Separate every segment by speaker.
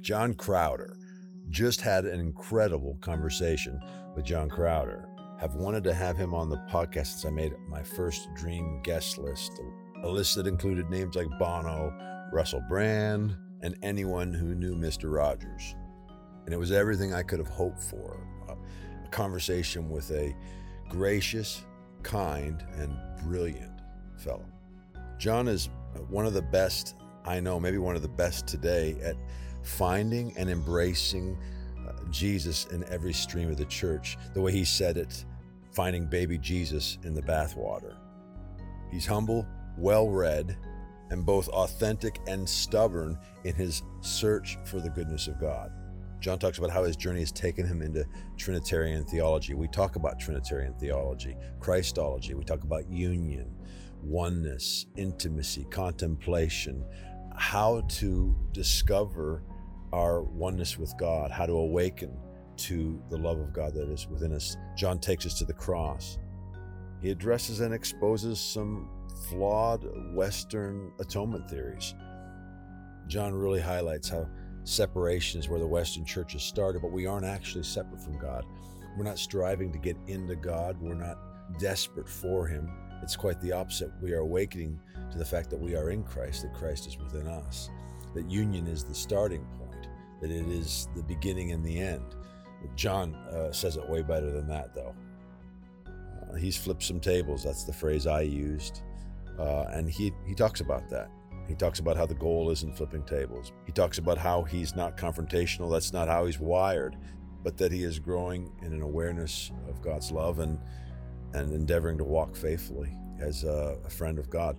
Speaker 1: John Crowder. Just had an incredible conversation with John Crowder. Have wanted to have him on the podcast since I made my first dream guest list. A list that included names like Bono, Russell Brand, and anyone who knew Mr. Rogers. And it was everything I could have hoped for. Uh, a conversation with a gracious, kind, and brilliant fellow. John is one of the best I know, maybe one of the best today at finding and embracing uh, Jesus in every stream of the church. The way he said it, finding baby Jesus in the bathwater. He's humble, well read, and both authentic and stubborn in his search for the goodness of God. John talks about how his journey has taken him into Trinitarian theology. We talk about Trinitarian theology, Christology, we talk about union, oneness, intimacy, contemplation, how to discover our oneness with God, how to awaken to the love of God that is within us. John takes us to the cross. He addresses and exposes some flawed Western atonement theories. John really highlights how separation is where the Western church has started, but we aren't actually separate from God. We're not striving to get into God, we're not desperate for Him. It's quite the opposite. We are awakening to the fact that we are in Christ, that Christ is within us, that union is the starting point, that it is the beginning and the end. John uh, says it way better than that, though. Uh, he's flipped some tables. That's the phrase I used. Uh, and he, he talks about that. He talks about how the goal isn't flipping tables. He talks about how he's not confrontational. That's not how he's wired, but that he is growing in an awareness of God's love and and endeavoring to walk faithfully as a, a friend of God.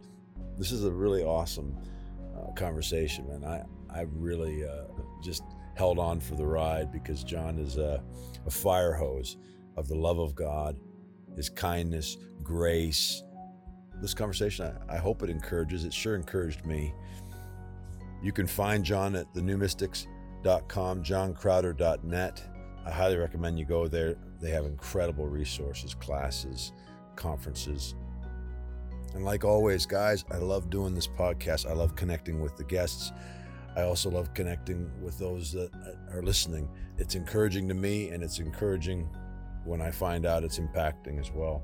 Speaker 1: This is a really awesome uh, conversation, man. I I really uh, just held on for the ride because John is a, a fire hose of the love of God, His kindness, grace. This conversation, I, I hope it encourages. It sure encouraged me. You can find John at thenewmystics.com, johncrowder.net. I highly recommend you go there. They have incredible resources, classes, conferences. And like always, guys, I love doing this podcast. I love connecting with the guests. I also love connecting with those that are listening. It's encouraging to me and it's encouraging when I find out it's impacting as well.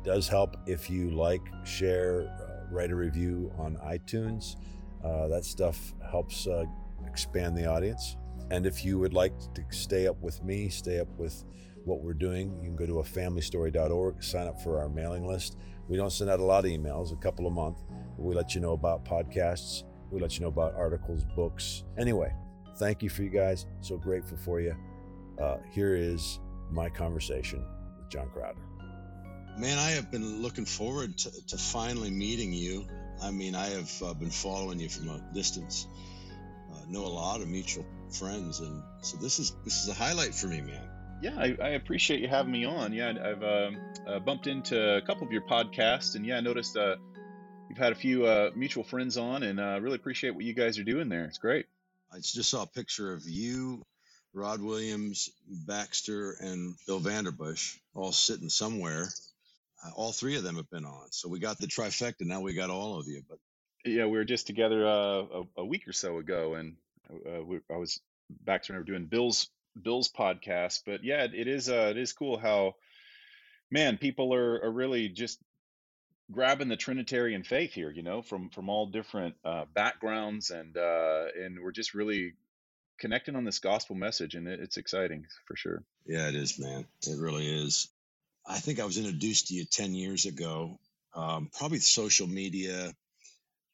Speaker 1: It does help if you like, share, uh, write a review on iTunes. Uh, that stuff helps uh, expand the audience. And if you would like to stay up with me, stay up with what we're doing, you can go to a sign up for our mailing list. We don't send out a lot of emails, a couple a month. We let you know about podcasts. We let you know about articles, books. Anyway, thank you for you guys. So grateful for you. Uh, here is my conversation with John Crowder.
Speaker 2: Man, I have been looking forward to, to finally meeting you. I mean, I have uh, been following you from a distance, uh, know a lot of mutual friends, and so this is this is a highlight for me, man.
Speaker 3: Yeah, I, I appreciate you having me on. Yeah, I've um, uh, bumped into a couple of your podcasts, and yeah, I noticed uh, you've had a few uh, mutual friends on, and uh, really appreciate what you guys are doing there. It's great.
Speaker 2: I just saw a picture of you, Rod Williams, Baxter, and Bill Vanderbush all sitting somewhere. Uh, all three of them have been on, so we got the trifecta. Now we got all of you. But
Speaker 3: yeah, we were just together uh, a, a, week or so ago, and we, I was Baxter and I were doing Bill's Bill's podcast. But yeah, it is uh, it is cool how man people are, are really just grabbing the Trinitarian faith here. You know, from from all different uh, backgrounds, and uh, and we're just really connecting on this gospel message, and it, it's exciting for sure.
Speaker 2: Yeah, it is, man. It really is. I think I was introduced to you ten years ago, um, probably social media.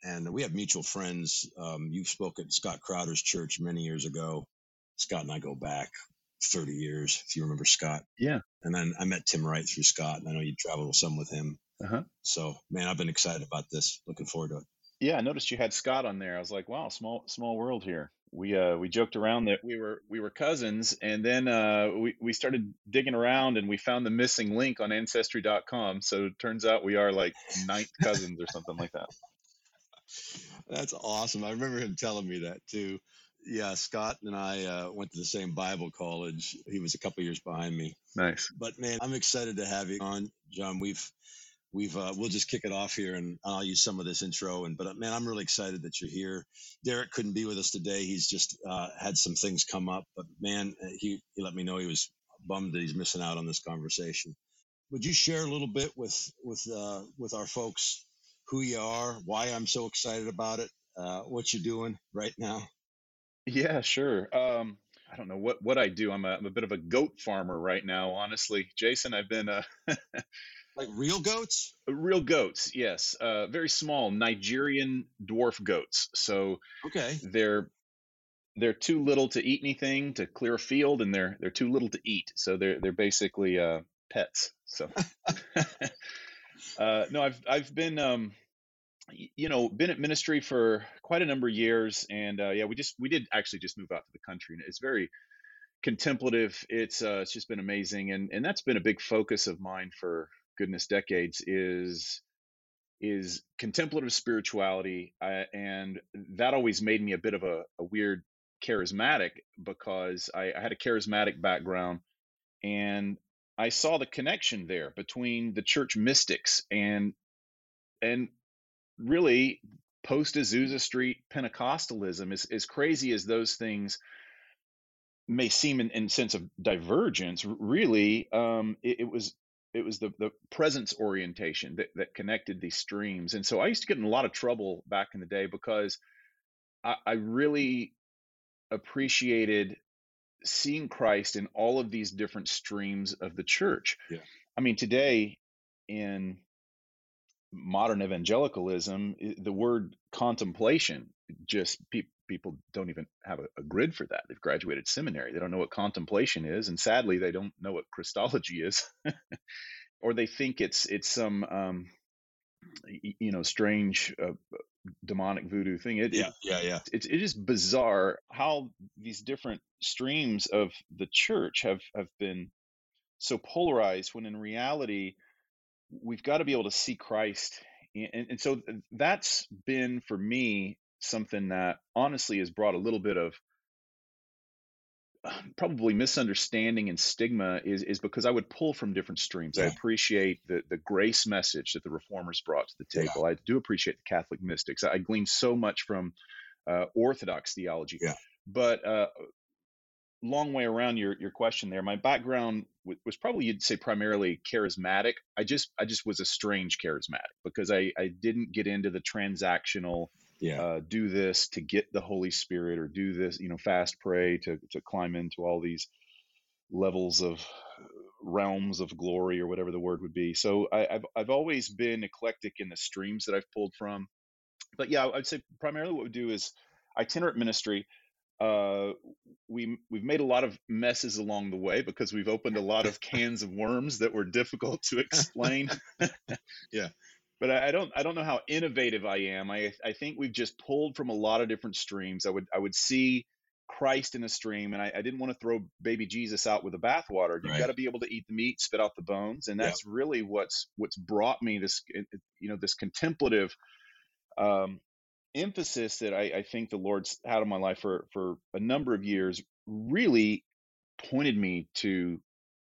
Speaker 2: And we have mutual friends. Um, you've spoken at Scott Crowder's church many years ago Scott and I go back 30 years, if you remember Scott.
Speaker 3: Yeah.
Speaker 2: And then I met Tim Wright through Scott, and I know you traveled some with him. Uh-huh. So, man, I've been excited about this. Looking forward to it.
Speaker 3: Yeah, I noticed you had Scott on there. I was like, wow, small small world here. We uh we joked around that we were we were cousins, and then uh we we started digging around and we found the missing link on ancestry.com. So it turns out we are like ninth cousins or something like that.
Speaker 2: That's awesome. I remember him telling me that too yeah, Scott and I uh, went to the same Bible college. He was a couple years behind me.
Speaker 3: Nice.
Speaker 2: But man, I'm excited to have you on, John. We've we've uh, we'll just kick it off here, and I'll use some of this intro. And but man, I'm really excited that you're here. Derek couldn't be with us today; he's just uh, had some things come up. But man, uh, he he let me know he was bummed that he's missing out on this conversation. Would you share a little bit with with uh, with our folks who you are, why I'm so excited about it, uh, what you're doing right now?
Speaker 3: Yeah, sure. Um, I don't know what what I do. I'm a, I'm a bit of a goat farmer right now, honestly. Jason, I've been uh,
Speaker 2: like real goats.
Speaker 3: Real goats, yes. Uh, very small Nigerian dwarf goats. So
Speaker 2: okay,
Speaker 3: they're they're too little to eat anything to clear a field, and they're they're too little to eat. So they're they're basically uh, pets. So uh, no, I've I've been um, you know been at ministry for quite a number of years and uh, yeah we just we did actually just move out to the country and it's very contemplative. It's uh, it's just been amazing and and that's been a big focus of mine for goodness decades is is contemplative spirituality uh, and that always made me a bit of a, a weird charismatic because I, I had a charismatic background and I saw the connection there between the church mystics and and really post Azusa Street Pentecostalism, as, as crazy as those things may seem in, in sense of divergence, really, um, it, it, was it was the, the presence orientation that, that connected these streams. And so I used to get in a lot of trouble back in the day because I, I really appreciated seeing Christ in all of these different streams of the church.
Speaker 2: Yeah.
Speaker 3: I mean, today in modern evangelicalism, the word contemplation just pe- people don't even have a, a, grid for that. They've graduated seminary. They don't know what contemplation is, and sadly, they don't know what Christology is, or they think it's it's some um, you know strange uh, demonic voodoo thing. It,
Speaker 2: yeah, yeah, yeah.
Speaker 3: It's it is bizarre how these different streams of the church have have been so polarized when in reality we've got to be able to see Christ. And, and so that's been for me something that honestly has brought a little bit of probably misunderstanding and stigma is is because I would pull from different streams. Yeah. I appreciate the the grace message that the reformers brought to the table. Yeah. I do appreciate the Catholic mystics. I glean so much from uh, Orthodox theology.
Speaker 2: Yeah.
Speaker 3: But uh, long way around your your question there. My background w- was probably you'd say primarily charismatic. I just I just was a strange charismatic because I I didn't get into the transactional.
Speaker 2: Yeah.
Speaker 3: Uh, do this to get the Holy Spirit, or do this, you know, fast pray to to climb into all these levels of realms of glory, or whatever the word would be. So I, I've I've always been eclectic in the streams that I've pulled from. But yeah, I'd say primarily what we do is itinerant ministry uh, we we've made a lot of messes along the way because we've opened a lot of cans of worms that were difficult to explain.
Speaker 2: yeah,
Speaker 3: but I, I, don't I don't know how innovative I am. I I think we've just pulled from a lot of different streams. I would I would see Christ in a stream, and I, I didn't want to throw baby Jesus out with the bathwater. You've right. got to be able to eat the meat, spit out the bones, and that's really what's what's brought me this you know this contemplative um, emphasis that I, I think the Lord's had on my life for for a number of years really pointed me to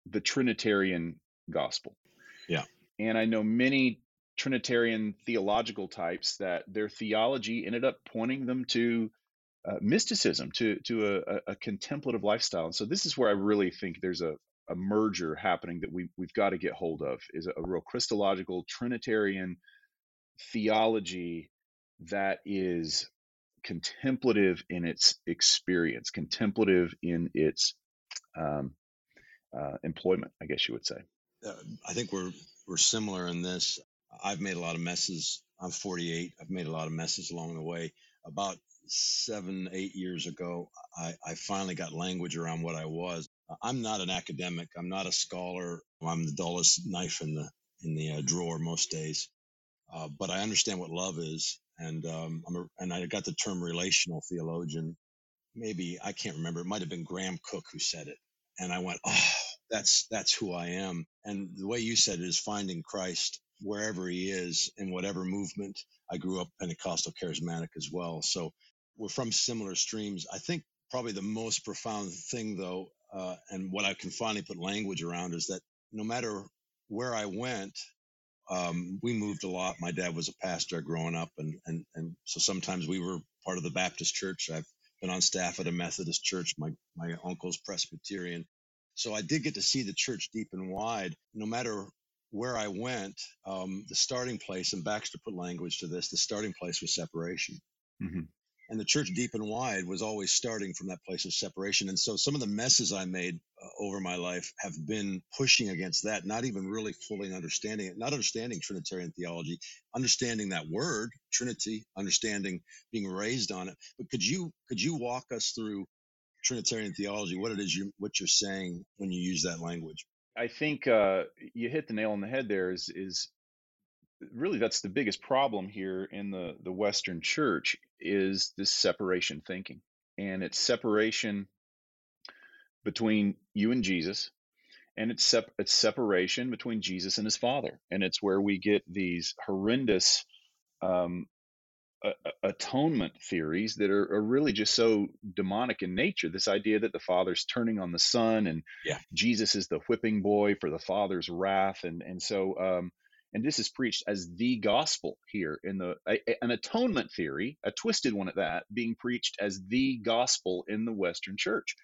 Speaker 3: the Trinitarian gospel.
Speaker 2: Yeah.
Speaker 3: And I know many Trinitarian theological types that their theology ended up pointing them to uh, mysticism, to to a, a, contemplative lifestyle. And so this is where I really think there's a, a merger happening that we we've got to get hold of is a, a real Christological Trinitarian theology that is contemplative in its experience, contemplative in its um, uh, employment, I guess you would say.
Speaker 2: Uh, I think we're we're similar in this. I've made a lot of messes. I'm 48. I've made a lot of messes along the way. About seven, eight years ago, I, I finally got language around what I was. I'm not an academic. I'm not a scholar. I'm the dullest knife in the in the uh, drawer most days. Uh, but I understand what love is, and um, I'm a, and I got the term relational theologian. Maybe I can't remember. It might have been Graham Cooke who said it, and I went, "Oh, that's that's who I am." And the way you said it is finding Christ wherever He is in whatever movement. I grew up Pentecostal charismatic as well, so we're from similar streams. I think probably the most profound thing, though, uh, and what I can finally put language around is that no matter where I went, um, we moved a lot. My dad was a pastor growing up, and and and so sometimes we were part of the Baptist church. I've been on staff at a Methodist church. My my uncle's Presbyterian, so I did get to see the church deep and wide. No matter where I went, um, the starting place, and Baxter put language to this, the starting place was separation. Mm-hmm and the church deep and wide was always starting from that place of separation. And so some of the messes i made uh, over my life have been pushing against that not even really fully understanding it not understanding trinitarian theology understanding that word trinity understanding being raised on it. But could you could you walk us through trinitarian theology what it is you what you're saying when you use that language?
Speaker 3: I think uh, you hit the nail on the head there is is really that's the biggest problem here in the the western church is this separation thinking and it's separation between you and jesus and it's sep- it's separation between jesus and his father and it's where we get these horrendous um, atonement theories that are, are, really just so demonic in nature. This idea that the Father's turning on the Son and yeah. Jesus is the whipping boy for the Father's wrath, and and so um, and this is preached as the gospel here in the a, an atonement theory a twisted one at that being preached as the gospel in the western church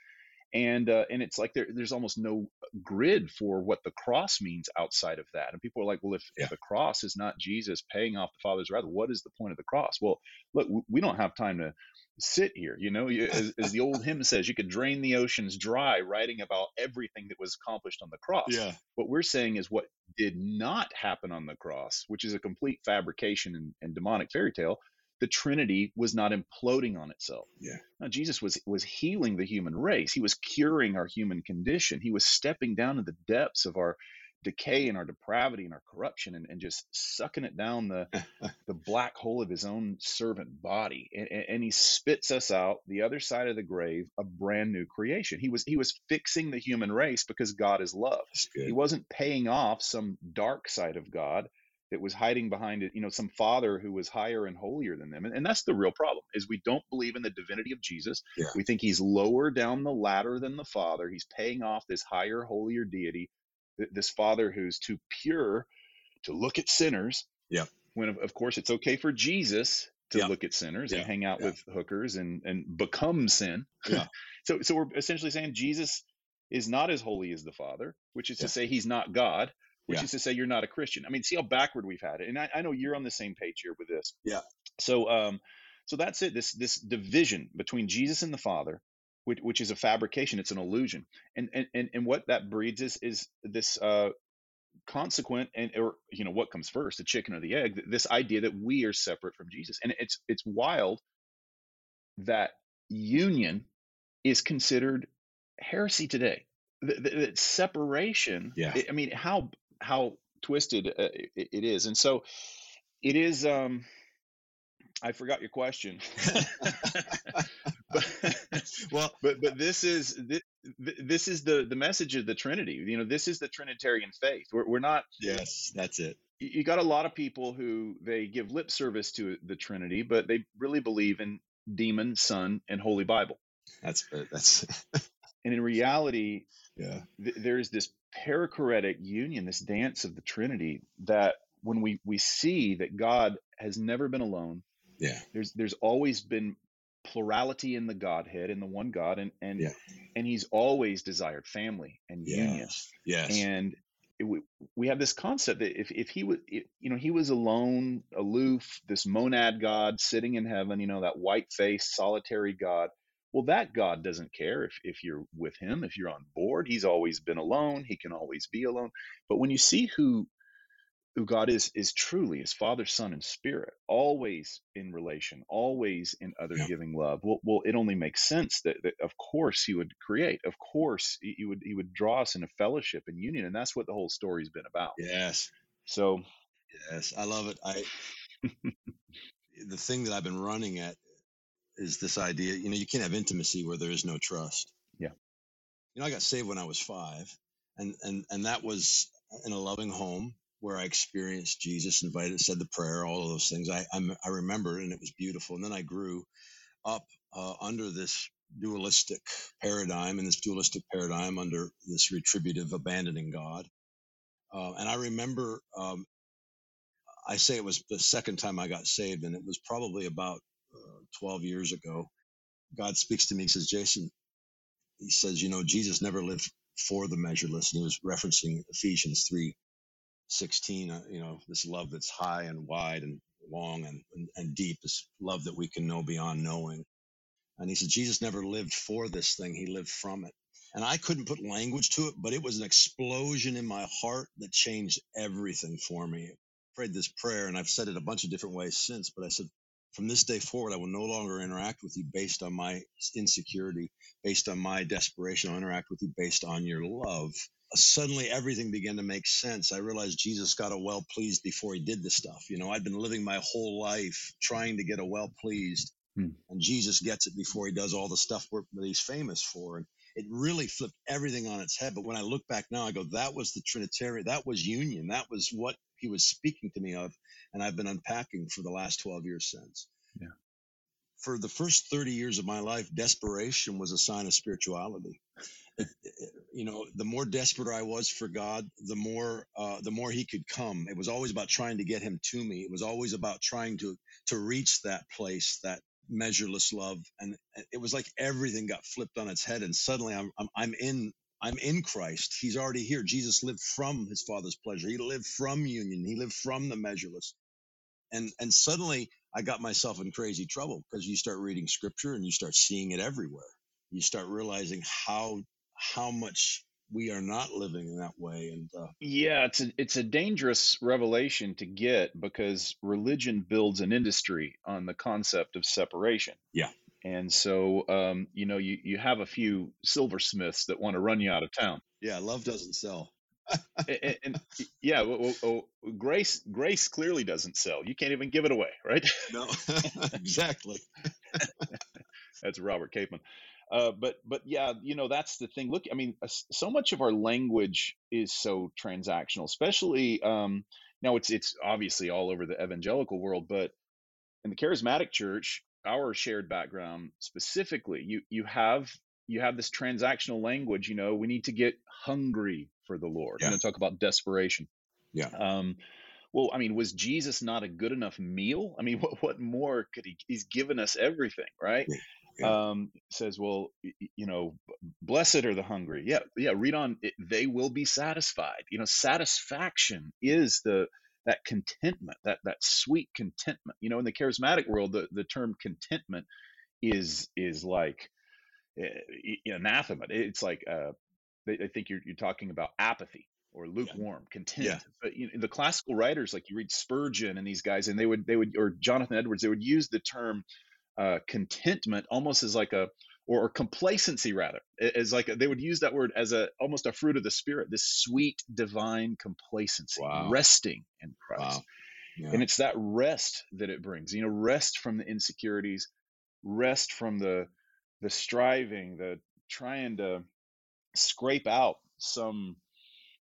Speaker 3: and uh, and it's like there, there's almost no grid for what the cross means outside of that and people are like well if, yeah. if the cross is not jesus paying off the father's wrath what is the point of the cross well look we don't have time to sit here. You know, as, as, the old hymn says, you could drain the oceans dry writing about everything that was accomplished on the cross.
Speaker 2: Yeah.
Speaker 3: What we're saying is what did not happen on the cross, which is a complete fabrication and, and demonic fairy tale. The Trinity was not imploding on itself.
Speaker 2: Yeah.
Speaker 3: Now, Jesus was was healing the human race. He was curing our human condition. He was stepping down to the depths of our decay and our depravity and our corruption and, and just sucking it down the the black hole of his own servant body and, and, he spits us out the other side of the grave a brand new creation he was he was fixing the human race because god is love he wasn't paying off some dark side of god that was hiding behind it you know some father who was higher and holier than them and, and that's the real problem is we don't believe in the divinity of jesus
Speaker 2: yeah.
Speaker 3: we think he's lower down the ladder than the father he's paying off this higher holier deity this father who's too pure to look at sinners.
Speaker 2: Yeah.
Speaker 3: When of, course it's okay for Jesus to yeah. look at sinners yeah. and hang out with hookers and and become sin.
Speaker 2: Yeah.
Speaker 3: so so we're essentially saying Jesus is not as holy as the Father, which is to say he's not God, which is to say you're not a Christian. I mean, see how backward we've had it. And I, I know you're on the same page here with this.
Speaker 2: Yeah.
Speaker 3: So um so that's it. This this division between Jesus and the Father which, which is a fabrication it's an illusion and, and and what that breeds is is this uh consequent and or you know what comes first the chicken or the egg this idea that we are separate from jesus and it's it's wild that union is considered heresy today that separation
Speaker 2: yeah
Speaker 3: i mean how how twisted uh, it, it is and so it is um I forgot your question. but, well, but but this is this, this is the the message of the Trinity. You know, this is the Trinitarian faith. We're we're not.
Speaker 2: Yes, that's it.
Speaker 3: You got a lot of people who they give lip service to the Trinity, but they really believe in demon, son, and Holy Bible.
Speaker 2: That's that's.
Speaker 3: and in reality,
Speaker 2: yeah,
Speaker 3: th- there's this perichoretic union, this dance of the Trinity that when we we see that God has never been alone
Speaker 2: yeah.
Speaker 3: There's there's always been plurality in the Godhead in the one God, and and
Speaker 2: yeah.
Speaker 3: and He's always desired family and
Speaker 2: yes.
Speaker 3: union.
Speaker 2: Yes.
Speaker 3: And it, we, we have this concept that if if He was, you know, He was alone, aloof, this monad God sitting in heaven, you know, that white faced solitary God. Well, that God doesn't care if, if you're with him, if you're on board. He's always been alone. He can always be alone. But when you see who who God is is truly is Father, Son, and Spirit, always in relation, always in other yeah. giving love. Well, well, it only makes sense that, that, of course He would create, of course He would He would draw us into fellowship and union, and that's what the whole story's been about.
Speaker 2: Yes.
Speaker 3: So.
Speaker 2: Yes, I love it. I the thing that I've been running at is this idea. You know, you can't have intimacy where there is no trust.
Speaker 3: Yeah.
Speaker 2: You know, I got saved when I was five, and and and that was in a loving home where I experienced Jesus, invited, said the prayer, all of those things. I I'm, i remember, and it was beautiful. And then I grew up uh, under this dualistic paradigm, and this dualistic paradigm under this retributive, abandoning God. Uh, and I remember um, I say it was the second time I got saved, and it was probably about uh, 12 years ago. God speaks to me. He says, Jason, he says, you know, Jesus never lived for the measureless. And he was referencing Ephesians 3 16, uh, you know, this love that's high and wide and long and, and, and deep, this love that we can know beyond knowing. And he said, Jesus never lived for this thing, he lived from it. And I couldn't put language to it, but it was an explosion in my heart that changed everything for me. I prayed this prayer, and I've said it a bunch of different ways since, but I said, from this day forward, I will no longer interact with you based on my insecurity, based on my desperation. I'll interact with you based on your love. Suddenly, everything began to make sense. I realized Jesus got a well pleased before he did the stuff. You know, I'd been living my whole life trying to get a well pleased, hmm. and Jesus gets it before he does all the stuff that he's famous for. And it really flipped everything on its head. But when I look back now, I go, that was the Trinitarian, that was union, that was what he was speaking to me of and I've been unpacking for the last 12 years since.
Speaker 3: Yeah.
Speaker 2: For the first 30 years of my life, desperation was a sign of spirituality. It, it, you know, the more desperate I was for God, the more uh, the more He could come. It was always about trying to get Him to me. It was always about trying to to reach that place, that measureless love, and it was like everything got flipped on its head. And suddenly, I'm I'm, I'm in I'm in Christ. He's already here. Jesus lived from his Father's pleasure. He lived from union. He lived from the measureless. And and suddenly I got myself in crazy trouble because you start reading scripture and you start seeing it everywhere. You start realizing how how much we are not living in that way and uh,
Speaker 3: yeah it's a it's a dangerous revelation to get because religion builds an industry on the concept of separation
Speaker 2: yeah
Speaker 3: and so, um, you know, you, you have a few silversmiths that want to run you out of town.
Speaker 2: Yeah, love doesn't sell.
Speaker 3: and, and, yeah, well, well, grace grace clearly doesn't sell. You can't even give it away, right?
Speaker 2: No, exactly.
Speaker 3: that's Robert Capon. Uh, but but yeah, you know that's the thing. Look, I mean, so much of our language is so transactional, especially um, now. It's it's obviously all over the evangelical world, but in the charismatic church, our shared background specifically you you have you have this transactional language you know we need to get hungry for the lord yeah. i'm going to talk about desperation
Speaker 2: yeah
Speaker 3: um well i mean was jesus not a good enough meal i mean what, what more could he he's given us everything right yeah. Um says well you know blessed are the hungry yeah yeah read on they will be satisfied you know satisfaction is the that contentment, that that sweet contentment. You know, in the charismatic world, the, the term contentment is is like uh, anathema. It's like uh, they, they, think you're you're talking about apathy or lukewarm, yeah. content. Yeah. But you know, the classical writers, like you read Spurgeon and these guys, and they would they would or Jonathan Edwards, they would use the term uh, contentment almost as like a or, complacency rather is like they would use that word as a almost a fruit of the spirit this sweet divine complacency wow. resting in christ wow. yeah. and it's that rest that it brings you know rest from the insecurities rest from the the striving the trying to scrape out some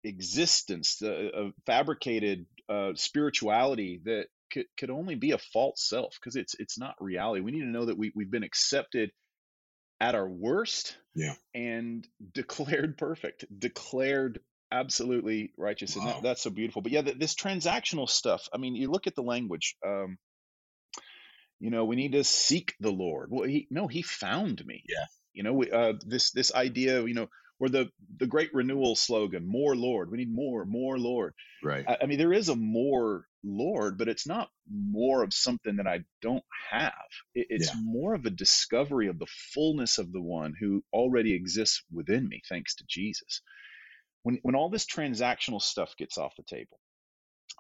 Speaker 3: existence the uh, fabricated uh, spirituality that could, could only be a false self because it's it's not reality. We need to know that we, we've been accepted at our worst
Speaker 2: yeah.
Speaker 3: and declared perfect declared absolutely righteous wow. and that, that's so beautiful. But yeah this transactional stuff i mean you look at the language um you know we need to seek the lord. Well he no he found me.
Speaker 2: Yeah.
Speaker 3: You know we, uh this this idea you know or the the great renewal slogan more lord we need more more lord.
Speaker 2: Right.
Speaker 3: I, I, mean there is a more lord but it's not more of something that i don't have. It, it's yeah. more of a discovery of the fullness of the one who already exists within me thanks to jesus. When when all this transactional stuff gets off the table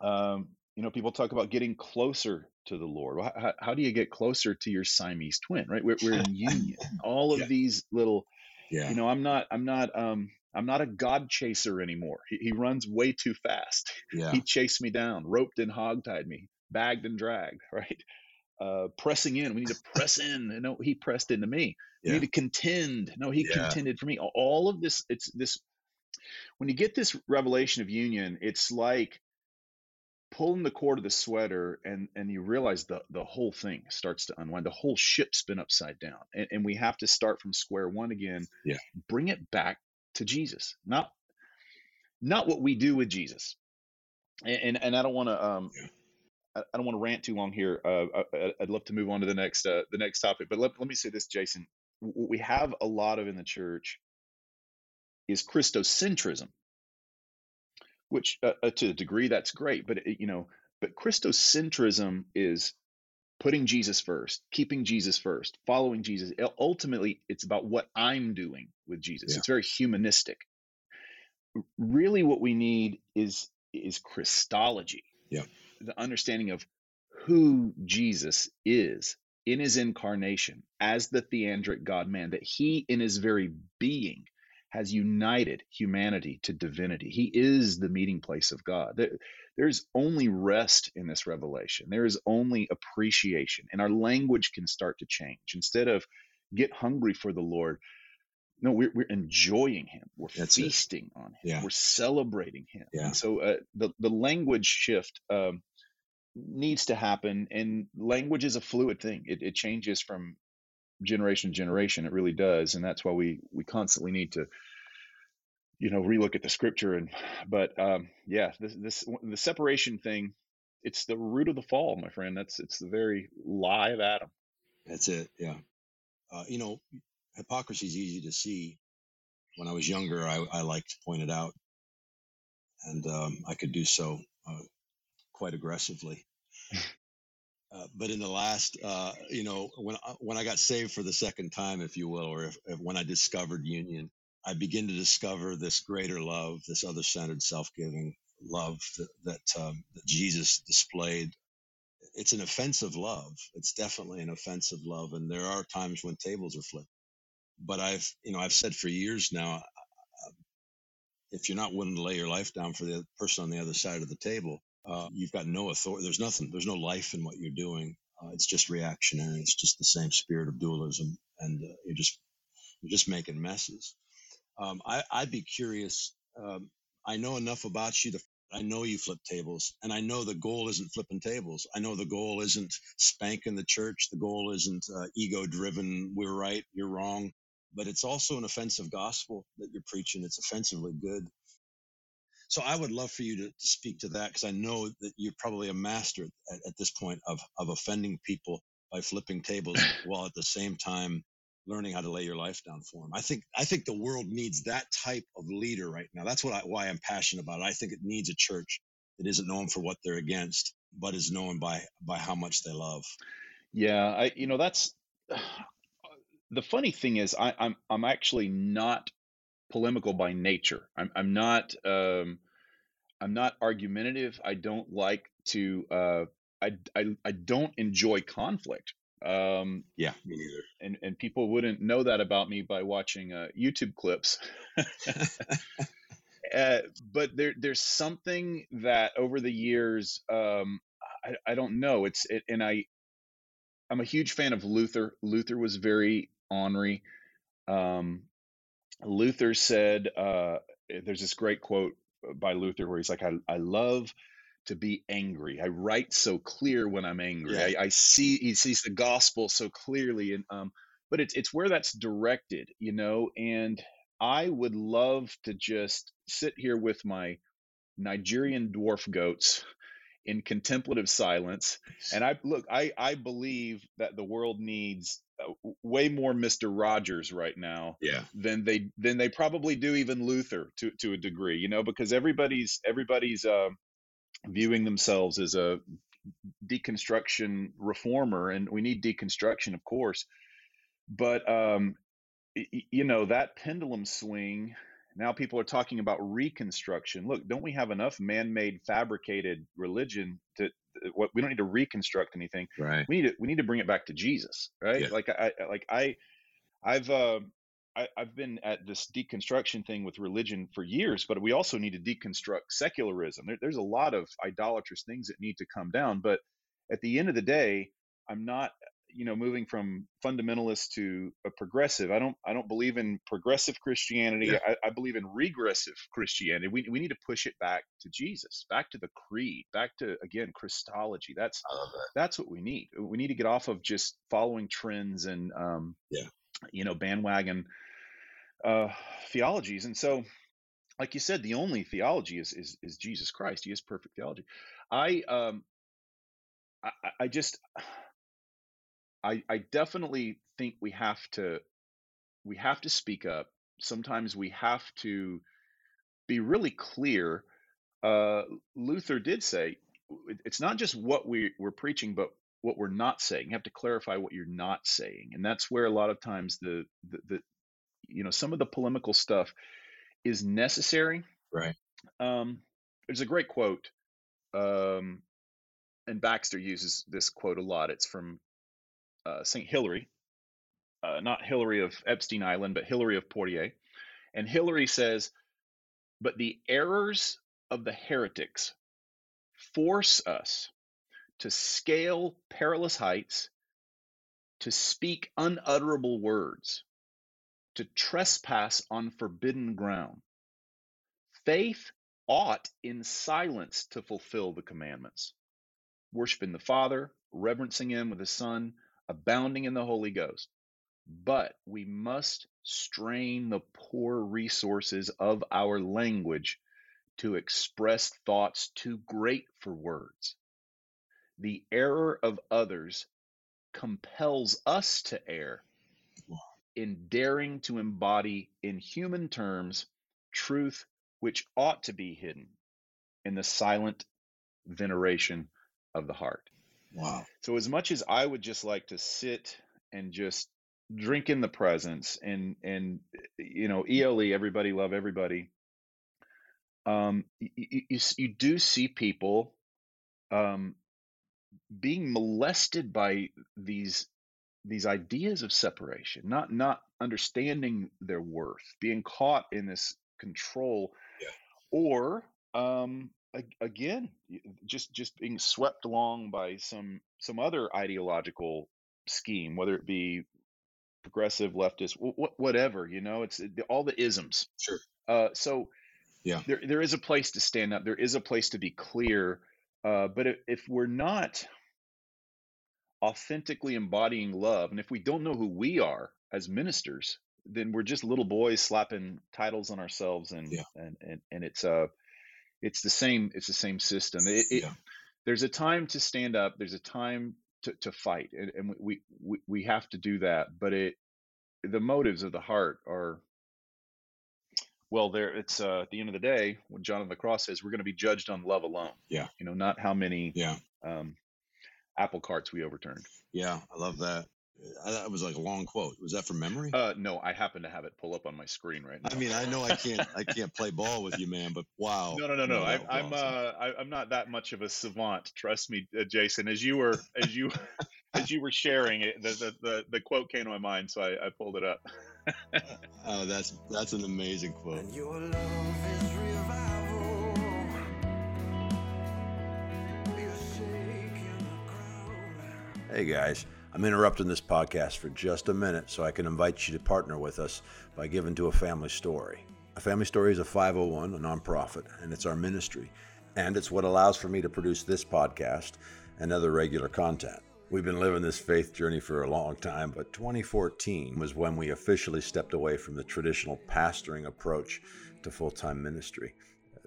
Speaker 3: um you know people talk about getting closer to the lord. How, how do you get closer to your siamese twin right? We're, we're in union. All of yeah. these little
Speaker 2: yeah.
Speaker 3: You know, I'm not I'm not um I'm not a God chaser anymore. He, he runs way too fast.
Speaker 2: Yeah.
Speaker 3: He chased me down, roped and hogtied me, bagged and dragged, right? Uh, pressing in. We need to press in. No, he pressed into me. Yeah. We need to contend. No, he yeah. contended for me. All of this, it's this. When you get this revelation of union, it's like pulling the cord of the sweater and and you realize the the whole thing starts to unwind the whole ship's been upside down and, and we have to start from square one again
Speaker 2: yeah
Speaker 3: bring it back to jesus not not what we do with jesus and and, and i don't want to um yeah. I, I don't want to rant too long here. Uh, I, would love to move on to the next uh, the next topic, but let, let me say this, Jason. What we have a lot of in the church is Christocentrism, which uh, uh, to a degree that's great, but it, you know, but Christocentrism is putting Jesus first, keeping Jesus first, following Jesus. Ultimately, it's about what I'm doing with Jesus. Yeah. It's very humanistic. Really, what we need is is Christology.
Speaker 2: Yeah.
Speaker 3: The understanding of who Jesus is in his incarnation as the theandric God man, that he in his very being has united humanity to divinity. He is the meeting place of God. There, there's only rest in this revelation. There is only appreciation, and our language can start to change. Instead of get hungry for the Lord, no, we're, we're enjoying Him. We're That's feasting it. on Him. Yeah. We're celebrating Him. Yeah. And so uh, the the language shift um, needs to happen, and language is a fluid thing. It, it changes from generation to generation. It really does, and that's why we we constantly need to, you know, relook at the scripture. And but um, yeah, this this the separation thing, it's the root of the fall, my friend. That's it's the very lie of Adam.
Speaker 2: That's it. Yeah. Uh, you know, hypocrisy is easy to see. When I was younger, I, I liked to point it out, and um, I could do so uh, quite aggressively. Uh, but in the last, uh, you know, when I, when I got saved for the second time, if you will, or if, if when I discovered union, I begin to discover this greater love, this other-centered, self-giving love that that, um, that Jesus displayed. It's an offensive love. It's definitely an offensive love, and there are times when tables are flipped. But I've, you know, I've said for years now, uh, if you're not willing to lay your life down for the person on the other side of the table, uh, you've got no authority. There's nothing. There's no life in what you're doing. Uh, it's just reactionary. It's just the same spirit of dualism, and uh, you're just you're just making messes. Um, I, would be curious. Um, I know enough about you to. I know you flip tables, and I know the goal isn't flipping tables. I know the goal isn't spanking the church. The goal isn't uh, ego-driven. We're right, you're wrong. But it's also an offensive gospel that you're preaching. It's offensively good. So I would love for you to, to speak to that because I know that you're probably a master at, at this point of, of offending people by flipping tables while at the same time learning how to lay your life down for them. I think I think the world needs that type of leader right now. That's what I, why I'm passionate about it. I think it needs a church that isn't known for what they're against, but is known by by how much they love.
Speaker 3: Yeah, I you know that's uh, the funny thing is I, I'm I'm actually not polemical by nature. I'm I'm not um, I'm not argumentative. I don't like to. Uh, I, I I don't enjoy conflict.
Speaker 2: Um, yeah, me neither.
Speaker 3: And and people wouldn't know that about me by watching uh, YouTube clips. uh, but there there's something that over the years um, I, I don't know. It's it, and I I'm a huge fan of Luther. Luther was very ornery. Um, Luther said, uh, there's this great quote by Luther where he's like, I, I love to be angry. I write so clear when I'm angry. Yeah. I, I, see, he sees the gospel so clearly. And, um, but it's, it's where that's directed, you know, and I would love to just sit here with my Nigerian dwarf goats in contemplative silence. And I look, I, I believe that the world needs uh, way more Mr. Rogers right now
Speaker 2: yeah.
Speaker 3: than they than they probably do even Luther to to a degree, you know, because everybody's everybody's uh, viewing themselves as a deconstruction reformer, and we need deconstruction, of course, but um, you know that pendulum swing now people are talking about reconstruction. Look, don't we have enough man-made, fabricated religion to what we don't need to reconstruct anything.
Speaker 2: Right.
Speaker 3: We need to we need to bring it back to Jesus. Right. Yeah. Like I like I I've uh, I, have been at this deconstruction thing with religion for years, but we also need to deconstruct secularism. There, there's a lot of idolatrous things that need to come down. But at the end of the day, I'm not you know moving from fundamentalist to a progressive i don't i don't believe in progressive christianity. Yeah. I, I, believe in regressive christianity. We, we need to push it back to jesus back to the creed back to again christology. That's that. that's what we need. We need to get off of just following trends and um
Speaker 2: yeah.
Speaker 3: you know bandwagon uh theologies. And so like you said the only theology is is, is jesus christ. He is perfect theology. I um I, I just I I definitely think we have to we have to speak up. Sometimes we have to be really clear. Uh, Luther did say it's not just what we, we're preaching, but what we're not saying. You have to clarify what you're not saying, and that's where a lot of times the the, the you know some of the polemical stuff is necessary.
Speaker 4: Right.
Speaker 3: Um, there's a great quote, um, and Baxter uses this quote a lot. It's from uh, Saint Hilary, uh, not Hilary of Epstein Island, but Hilary of Poitiers, and Hilary says, "But the errors of the heretics force us to scale perilous heights, to speak unutterable words, to trespass on forbidden ground. Faith ought in silence to fulfill the commandments, worshiping the Father, reverencing Him with the Son, abounding in the Holy Ghost. But we must strain the poor resources of our language to express thoughts too great for words. The error of others compels us to err in daring to embody in human terms truth which ought to be hidden in the silent veneration of the heart.
Speaker 4: Wow.
Speaker 3: So, as much as I would just like to sit and just drink in the presence and, and, you know, ELE, everybody love everybody, um, you, you, you do see people um, being molested by these these ideas of separation, not not understanding their worth, being caught in this control,
Speaker 4: yeah.
Speaker 3: or um, again, just just being swept along by some some other ideological scheme, whether it be progressive, leftist, whatever. You know, it's all the isms.
Speaker 4: Sure.
Speaker 3: Uh, so
Speaker 4: yeah,
Speaker 3: there there is a place to stand up. There is a place to be clear. Uh, but if, if we're not authentically embodying love, and if we don't know who we are as ministers, then we're just little boys slapping titles on ourselves, and
Speaker 4: yeah.
Speaker 3: and, and and it's uh it's the same it's the same system. It, it,
Speaker 4: yeah.
Speaker 3: There's a time to stand up. There's a time to, to fight, and, and we, we we have to do that. But it the motives of the heart are well there it's uh, at the end of the day when john of the cross says we're going to be judged on love alone
Speaker 4: yeah
Speaker 3: you know not how many
Speaker 4: yeah
Speaker 3: um, apple carts we overturned.
Speaker 4: Yeah, I love that. That was like a long quote. Was that from memory?
Speaker 3: Uh, no, I happen to have it pull up on my screen right now.
Speaker 4: I mean, I know I can't, I can't play ball with you, man. But wow.
Speaker 3: No, no, no, no. I, I'm, awesome. uh, I, am not that much of a savant. Trust me, uh, Jason. As you were, as you, as you were sharing it, the, the, the, the quote came to my mind, so I, I pulled it up.
Speaker 4: oh, that's that's an amazing quote.
Speaker 2: Hey guys, I'm interrupting this podcast for just a minute so I can invite you to partner with us by giving to a family story. A family story is a 501, a nonprofit, and it's our ministry. And it's what allows for me to produce this podcast and other regular content. We've been living this faith journey for a long time, but 2014 was when we officially stepped away from the traditional pastoring approach to full time ministry.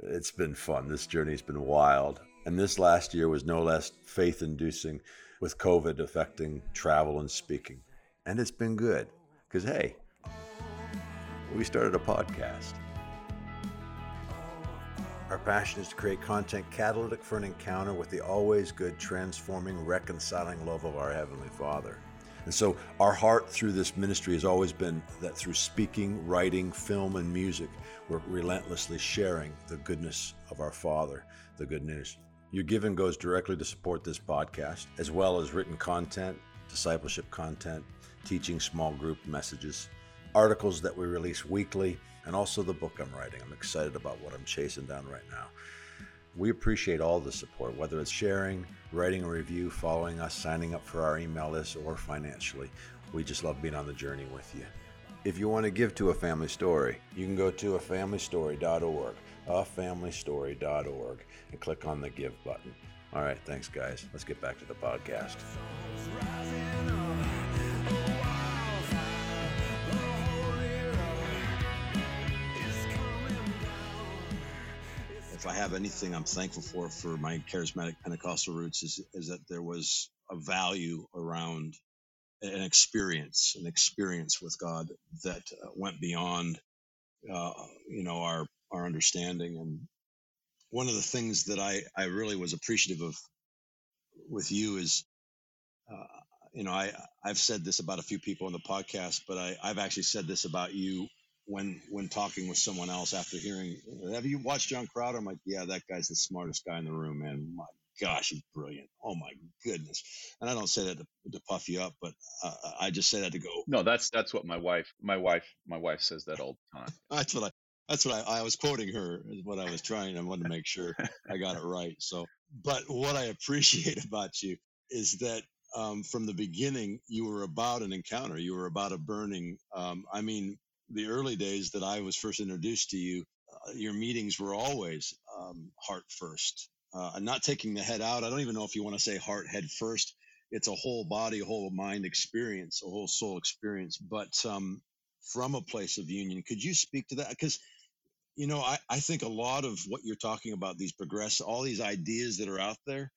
Speaker 2: It's been fun. This journey's been wild. And this last year was no less faith inducing with COVID affecting travel and speaking. And it's been good because, hey, we started a podcast. Our passion is to create content catalytic for an encounter with the always good, transforming, reconciling love of our Heavenly Father. And so, our heart through this ministry has always been that through speaking, writing, film, and music, we're relentlessly sharing the goodness of our Father, the good news. Your giving goes directly to support this podcast, as well as written content, discipleship content, teaching small group messages, articles that we release weekly, and also the book I'm writing. I'm excited about what I'm chasing down right now. We appreciate all the support, whether it's sharing, writing a review, following us, signing up for our email list, or financially. We just love being on the journey with you. If you want to give to a family story, you can go to afamilystory.org afamilystory.org and click on the give button. All right, thanks, guys. Let's get back to the podcast. if I have anything I'm thankful for for my charismatic Pentecostal roots is is that there was a value around an experience, an experience with God that uh, went beyond, uh, you know, our our understanding. And one of the things that I I really was appreciative of with you is, uh, you know, I I've said this about a few people in the podcast, but I I've actually said this about you when when talking with someone else after hearing. Have you watched John Crowder? I'm like, yeah, that guy's the smartest guy in the room, man. My gosh, he's brilliant. Oh my goodness. And I don't say that to, to puff you up, but uh, I just say that to go.
Speaker 3: No, that's that's what my wife, my wife, my wife says that all the time.
Speaker 2: that's what I. That's what I, I was quoting her. Is what I was trying. I wanted to make sure I got it right. So, but what I appreciate about you is that um, from the beginning you were about an encounter. You were about a burning. Um, I mean, the early days that I was first introduced to you, uh, your meetings were always um, heart first uh, not taking the head out. I don't even know if you want to say heart head first. It's a whole body, whole mind experience, a whole soul experience, but um, from a place of union. Could you speak to that? Because you know, I, I think a lot of what you're talking about, these progress, all these ideas that are out there,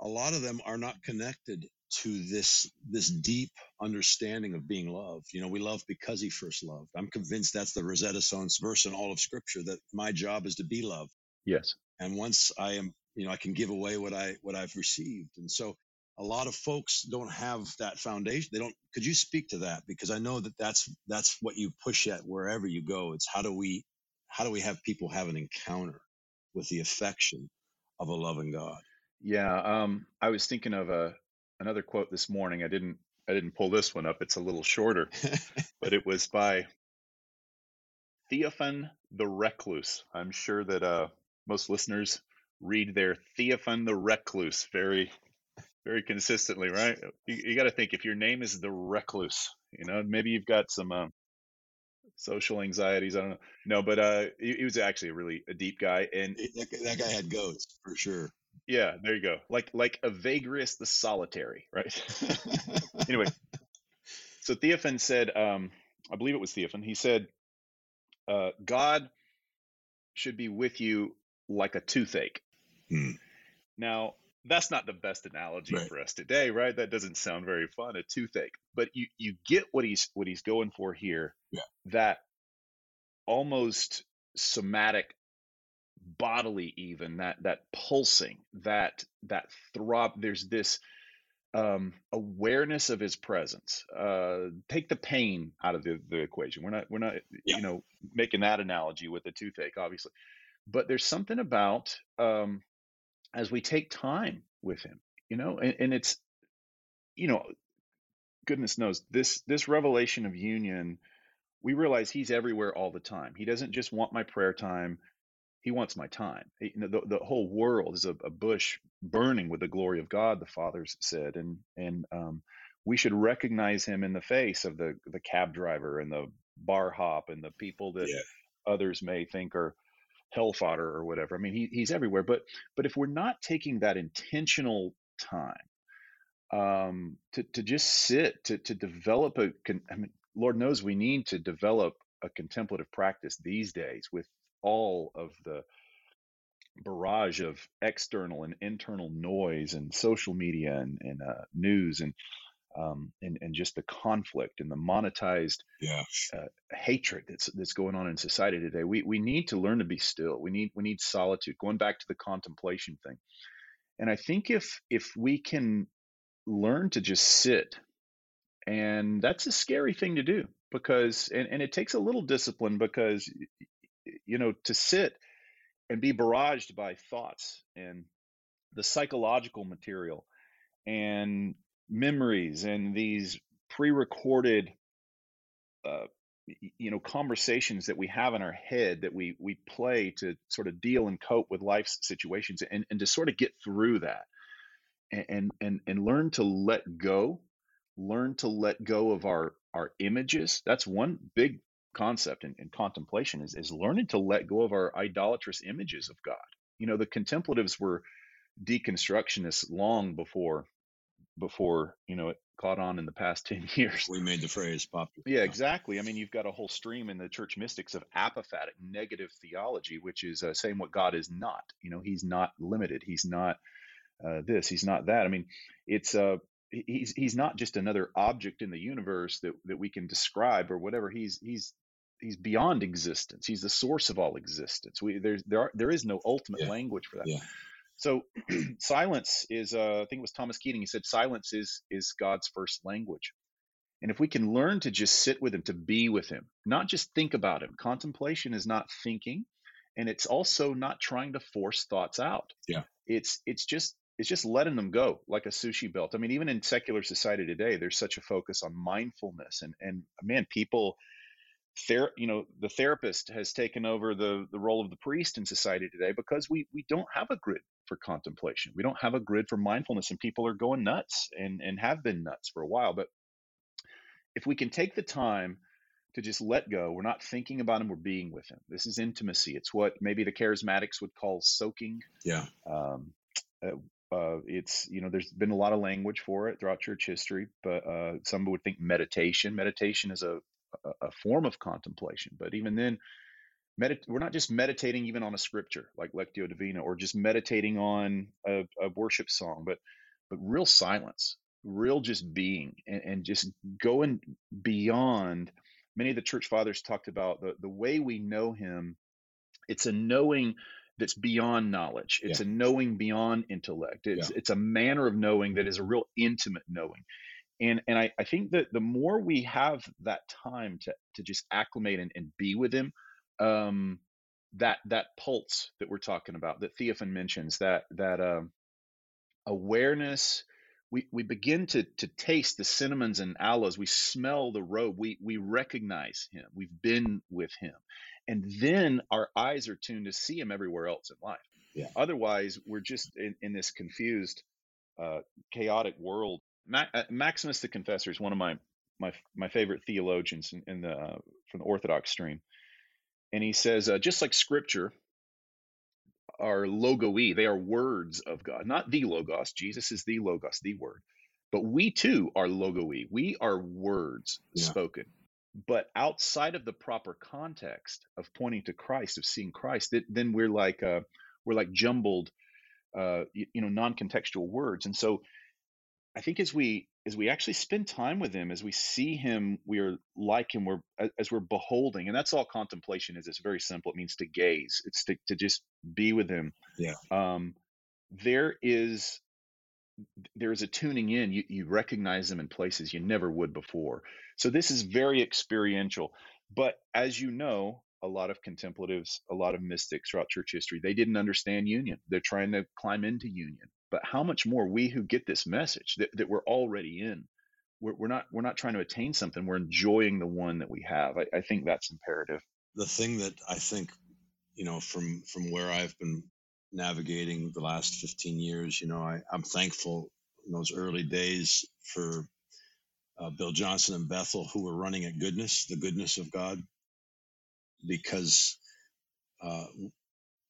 Speaker 2: a lot of them are not connected to this this deep understanding of being loved. You know, we love because he first loved. I'm convinced that's the Rosetta Stone verse in all of Scripture that my job is to be loved.
Speaker 3: Yes.
Speaker 2: And once I am you know i can give away what i what i've received and so a lot of folks don't have that foundation they don't could you speak to that because i know that that's that's what you push at wherever you go it's how do we how do we have people have an encounter with the affection of a loving god?
Speaker 3: Yeah um i was thinking of a another quote this morning. I didn't i didn't pull this one up. It's a little shorter but it was by theophan the recluse. I'm sure that uh most listeners read their Theophan the Recluse very, very consistently, right? You, you got to think if your name is the Recluse, you know, maybe you've got some um, social anxieties. I don't know. No, but uh, he, he was actually a really a deep guy, and
Speaker 2: that, that guy had goats for sure.
Speaker 3: Yeah, there you go. Like like a Evagrius the Solitary, right? anyway, so Theophan said, um, I believe it was Theophan. He said, uh, God should be with you like a toothache. Mm. Now, that's not the best analogy right. for us today, right? That doesn't sound very fun, a toothache. But you you get what he's what he's going for here.
Speaker 2: Yeah.
Speaker 3: That almost somatic bodily even that that pulsing that that throb there's this um, awareness of his presence uh, take the pain out of the, the equation we're not we're not yeah. you know making that analogy with the toothache obviously but there's something about um, as we take time with him you know and, and it's you know goodness knows this this revelation of union we realize he's everywhere all the time he doesn't just want my prayer time he wants my time you know, the, the whole world is a, a, bush burning with the glory of god the fathers said and and um, we should recognize him in the face of the the cab driver and the bar hop and the people that yeah. others may think are hell fodder or whatever. I mean, he, he's everywhere. But but if we're not taking that intentional time um, to to just sit to to develop a, I mean, Lord knows we need to develop a contemplative practice these days with all of the barrage of external and internal noise and social media and, and uh, news and um, and and just the conflict and the monetized
Speaker 2: yeah.
Speaker 3: uh, hatred that's that's going on in society today. We we need to learn to be still. We need we need solitude. Going back to the contemplation thing, and I think if if we can learn to just sit, and that's a scary thing to do because and, and it takes a little discipline because you know to sit and be barraged by thoughts and the psychological material and memories and these pre-recorded uh, you know conversations that we have in our head that we we play to sort of deal and cope with life's situations and, and to sort of get through that and and and learn to let go learn to let go of our our images. That's one big concept in, in contemplation is, is learning to let go of our idolatrous images of god. You know the contemplatives were deconstructionists long before before you know it caught on in the past 10 years
Speaker 2: We made the phrase popular.
Speaker 3: yeah exactly i mean you've got a whole stream in the church mystics of apophatic negative theology which is uh, saying what god is not you know he's not limited he's not uh, this he's not that i mean it's uh he's he's not just another object in the universe that that we can describe or whatever he's he's he's beyond existence he's the source of all existence we there's there are, there is no ultimate
Speaker 2: Yeah.
Speaker 3: language for that
Speaker 2: Yeah.
Speaker 3: So silence is uh, i think it was thomas keating he said silence is is god's first language. And if we can learn to just sit with him to be with him not just think about him contemplation is not thinking and it's also not trying to force thoughts out.
Speaker 2: Yeah.
Speaker 3: it's it's just it's just letting them go like a sushi belt. I mean even in secular society today there's such a focus on mindfulness and and man people ther- you know the therapist has taken over the the role of the priest in society today because we we don't have a grid for contemplation we don't have a grid for mindfulness and people are going nuts and and have been nuts for a while but if we can take the time to just let go we're not thinking about him we're being with him this is intimacy it's what maybe the charismatics would call soaking
Speaker 2: Yeah.
Speaker 3: um, uh, uh, it's you know there's been a lot of language for it throughout church history, but uh, some would think meditation. Meditation is a, a a form of contemplation, but even then, medit- we're not just meditating even on a scripture like Lectio Divina or just meditating on a, a worship song, but but real silence, real just being, and, and just going beyond. Many of the church fathers talked about the the way we know Him. It's a knowing that's beyond knowledge. It's a knowing beyond intellect. It's it's a manner of knowing that is a real intimate knowing. And and I, I think that the more we have that time to to just acclimate and, and be with him, um, that that pulse that we're talking about, that Theophan mentions, that that um, awareness, we, we begin to to taste the cinnamons and aloes. We smell the robe. We we recognize him. We've been with him and then our eyes are tuned to see him everywhere else in life.
Speaker 2: Yeah.
Speaker 3: Otherwise, we're just in, in this confused, uh, chaotic world. Ma- uh, Maximus the Confessor is one of my my my favorite theologians in, in the uh, from the Orthodox stream, and he says uh, just like Scripture are logoi, they are words of God, not the logos. Jesus is the logos, the word, but we too are logoi. We are words
Speaker 2: Yeah.
Speaker 3: spoken but outside of the proper context of pointing to Christ, of seeing Christ, th- then we're like uh, we're like jumbled, uh, you, you know, non-contextual words. And so, I think as we as we actually spend time with Him, as we see Him, we are like Him. We're as we're beholding, and that's all contemplation is. It's very simple. It means to gaze. It's to to just be with Him.
Speaker 2: Yeah.
Speaker 3: Um, there is there is a tuning in. You, you recognize them in places you never would before. So this is very experiential. But as you know, a lot of contemplatives, a lot of mystics throughout church history, they didn't understand union. They're trying to climb into union. But how much more we who get this message that, that we're already in, we're, we're not we're not trying to attain something. We're enjoying the one that we have. I, I think that's imperative.
Speaker 2: The thing that I think, you know, from from where I've been navigating the last 15 years, you know, I, I'm thankful in those early days for uh, Bill Johnson and Bethel who were running at goodness, the goodness of God, because uh,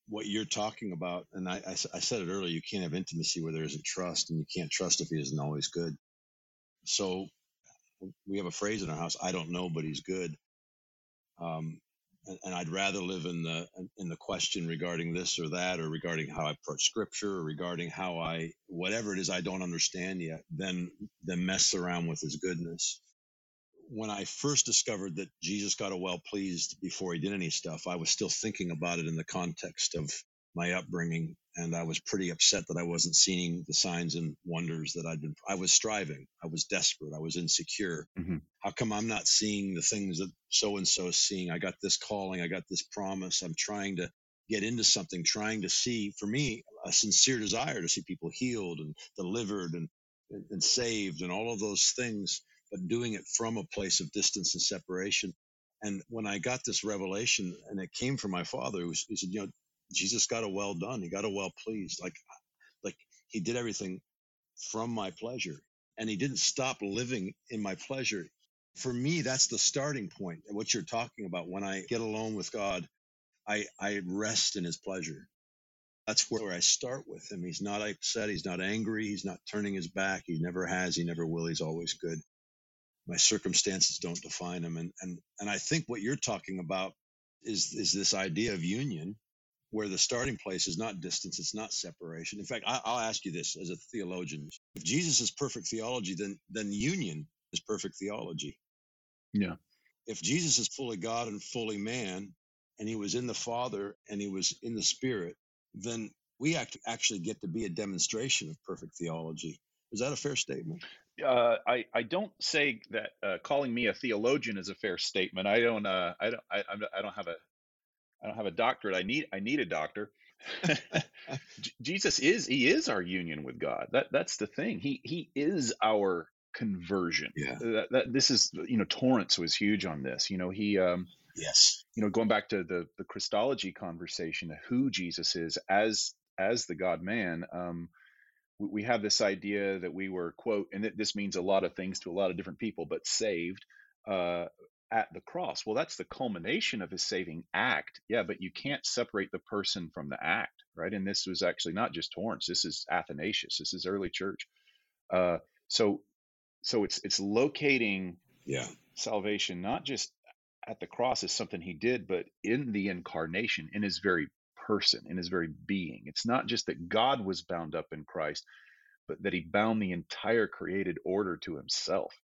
Speaker 2: what you're talking about, and I said it earlier, you can't have intimacy where there isn't trust, and you can't trust if he isn't always good. So we have a phrase in our house: "I don't know, but he's good." Um, and, and I'd rather live in the in the question regarding this or that, or regarding how I approach Scripture, or regarding how I whatever it is I don't understand yet, than than mess around with His goodness. When I first discovered that Jesus got a well pleased before he did any stuff, I was still thinking about it in the context of my upbringing, and I was pretty upset that I wasn't seeing the signs and wonders that I'd been. I was striving, I was desperate, I was insecure.
Speaker 3: Mhm.
Speaker 2: How come I'm not seeing the things that so and so is seeing? I got this calling, I got this promise. I'm trying to get into something, trying to see, for me, a sincere desire to see people healed and delivered and and saved and all of those things, but doing it from a place of distance and separation. And when I got this revelation, and it came from my father, he said, you know, Jesus got a well done. He got a well pleased. Like, like he did everything from my pleasure, and he didn't stop living in my pleasure. For me, that's the starting point. And what you're talking about, when I get alone with God, I I rest in His pleasure. That's where I start with him. He's not upset. He's not angry. He's not turning his back. He never has. He never will. He's always good. My circumstances don't define them And and and I think what you're talking about is is this idea of union, where the starting place is not distance, it's not separation. In fact, I, I'll ask you this as a theologian: If Jesus is perfect theology, then then union is perfect theology.
Speaker 3: Yeah.
Speaker 2: If Jesus is fully God and fully man, and he was in the Father and he was in the Spirit, then we act, actually get to be a demonstration of perfect theology. Is that a fair statement?
Speaker 3: Uh, I I don't say that uh, calling me a theologian is a fair statement. I don't uh, I don't I, I don't have a I don't have a doctorate. I need I need a doctor. Jesus is he is our union with God. That that's the thing. He he is our conversion.
Speaker 2: Yeah.
Speaker 3: That, that this is you know Torrance was huge on this. You know he um
Speaker 2: Yes.
Speaker 3: you know going back to the the Christology conversation, who Jesus is as as the God Man. Um, we, we have this idea that we were quote, and this means a lot of things to a lot of different people, but saved. Uh, at the cross. Well, that's the culmination of his saving act. Yeah, but you can't separate the person from the act, right? And this was actually not just Torrance. This is Athanasius. This is early church. Uh, so, so it's it's locating
Speaker 2: Yeah.
Speaker 3: salvation not just at the cross as something he did, but in the incarnation, in his very person, in his very being. It's not just that God was bound up in Christ, but that he bound the entire created order to himself.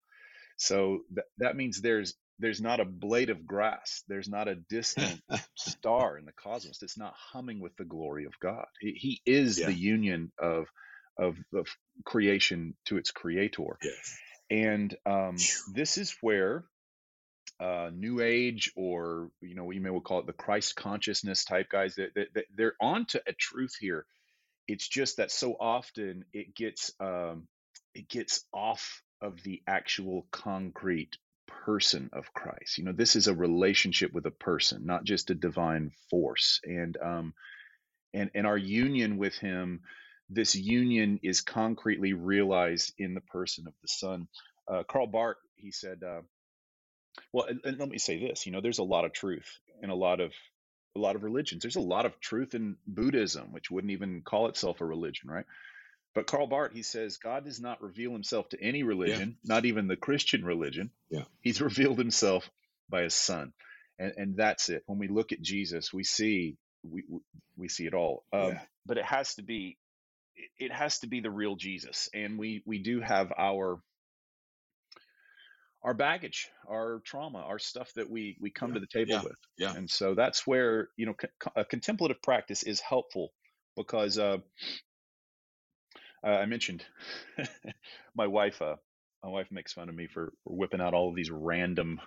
Speaker 3: So that that means there's there's not a blade of grass, there's not a distant star in the cosmos that's not humming with the glory of God. He, he is
Speaker 2: Yeah.
Speaker 3: the union of, of of creation to its creator,
Speaker 2: Yes.
Speaker 3: and um, this is where uh, New Age, or you know, we may well call it the Christ consciousness type guys, that, that, that they're onto a truth here. It's just that so often it gets um, it gets off of the actual concrete person of Christ. You know, this is a relationship with a person, not just a divine force. And um, and and our union with Him, this union is concretely realized in the person of the Son. Uh, Karl Barth, he said. Uh, well, and, and let me say this. You know, there's a lot of truth in a lot of a lot of religions. There's a lot of truth in Buddhism, which wouldn't even call itself a religion, right? But Karl Barth, he says, God does not reveal himself to any religion, not even the Christian religion.
Speaker 2: Yeah.
Speaker 3: He's revealed himself by his son. And, and that's it. When we look at Jesus, we see we, we- see it all. Um,
Speaker 2: Yeah.
Speaker 3: But it has to be it has to be the real Jesus. And we we do have our our baggage, our trauma, our stuff that we we come
Speaker 2: Yeah.
Speaker 3: to the table
Speaker 2: Yeah.
Speaker 3: with.
Speaker 2: Yeah.
Speaker 3: And so that's where, you know, co- a contemplative practice is helpful because uh, uh, I mentioned my wife. Uh, my wife makes fun of me for, for whipping out all of these random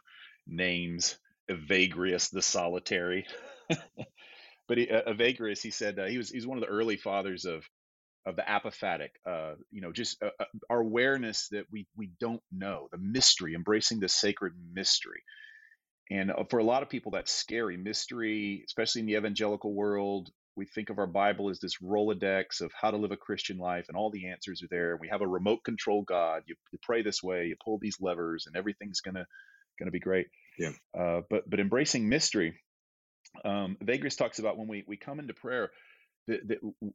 Speaker 3: names. Evagrius the Solitary, but he, uh, Evagrius, he said uh, he was he's one of the early fathers of of the apophatic. Uh, you know, just uh, uh, our awareness that we we don't know the mystery, embracing the sacred mystery. And uh, for a lot of people, that's scary. Mystery, especially in the evangelical world, we think of our Bible as this Rolodex of how to live a Christian life, and all the answers are there. We have a remote control God. You, you pray this way, you pull these levers, and everything's gonna gonna be great.
Speaker 2: Yeah.
Speaker 3: Uh, but but embracing mystery, um, Evagrius talks about when we we come into prayer, that, that w- w-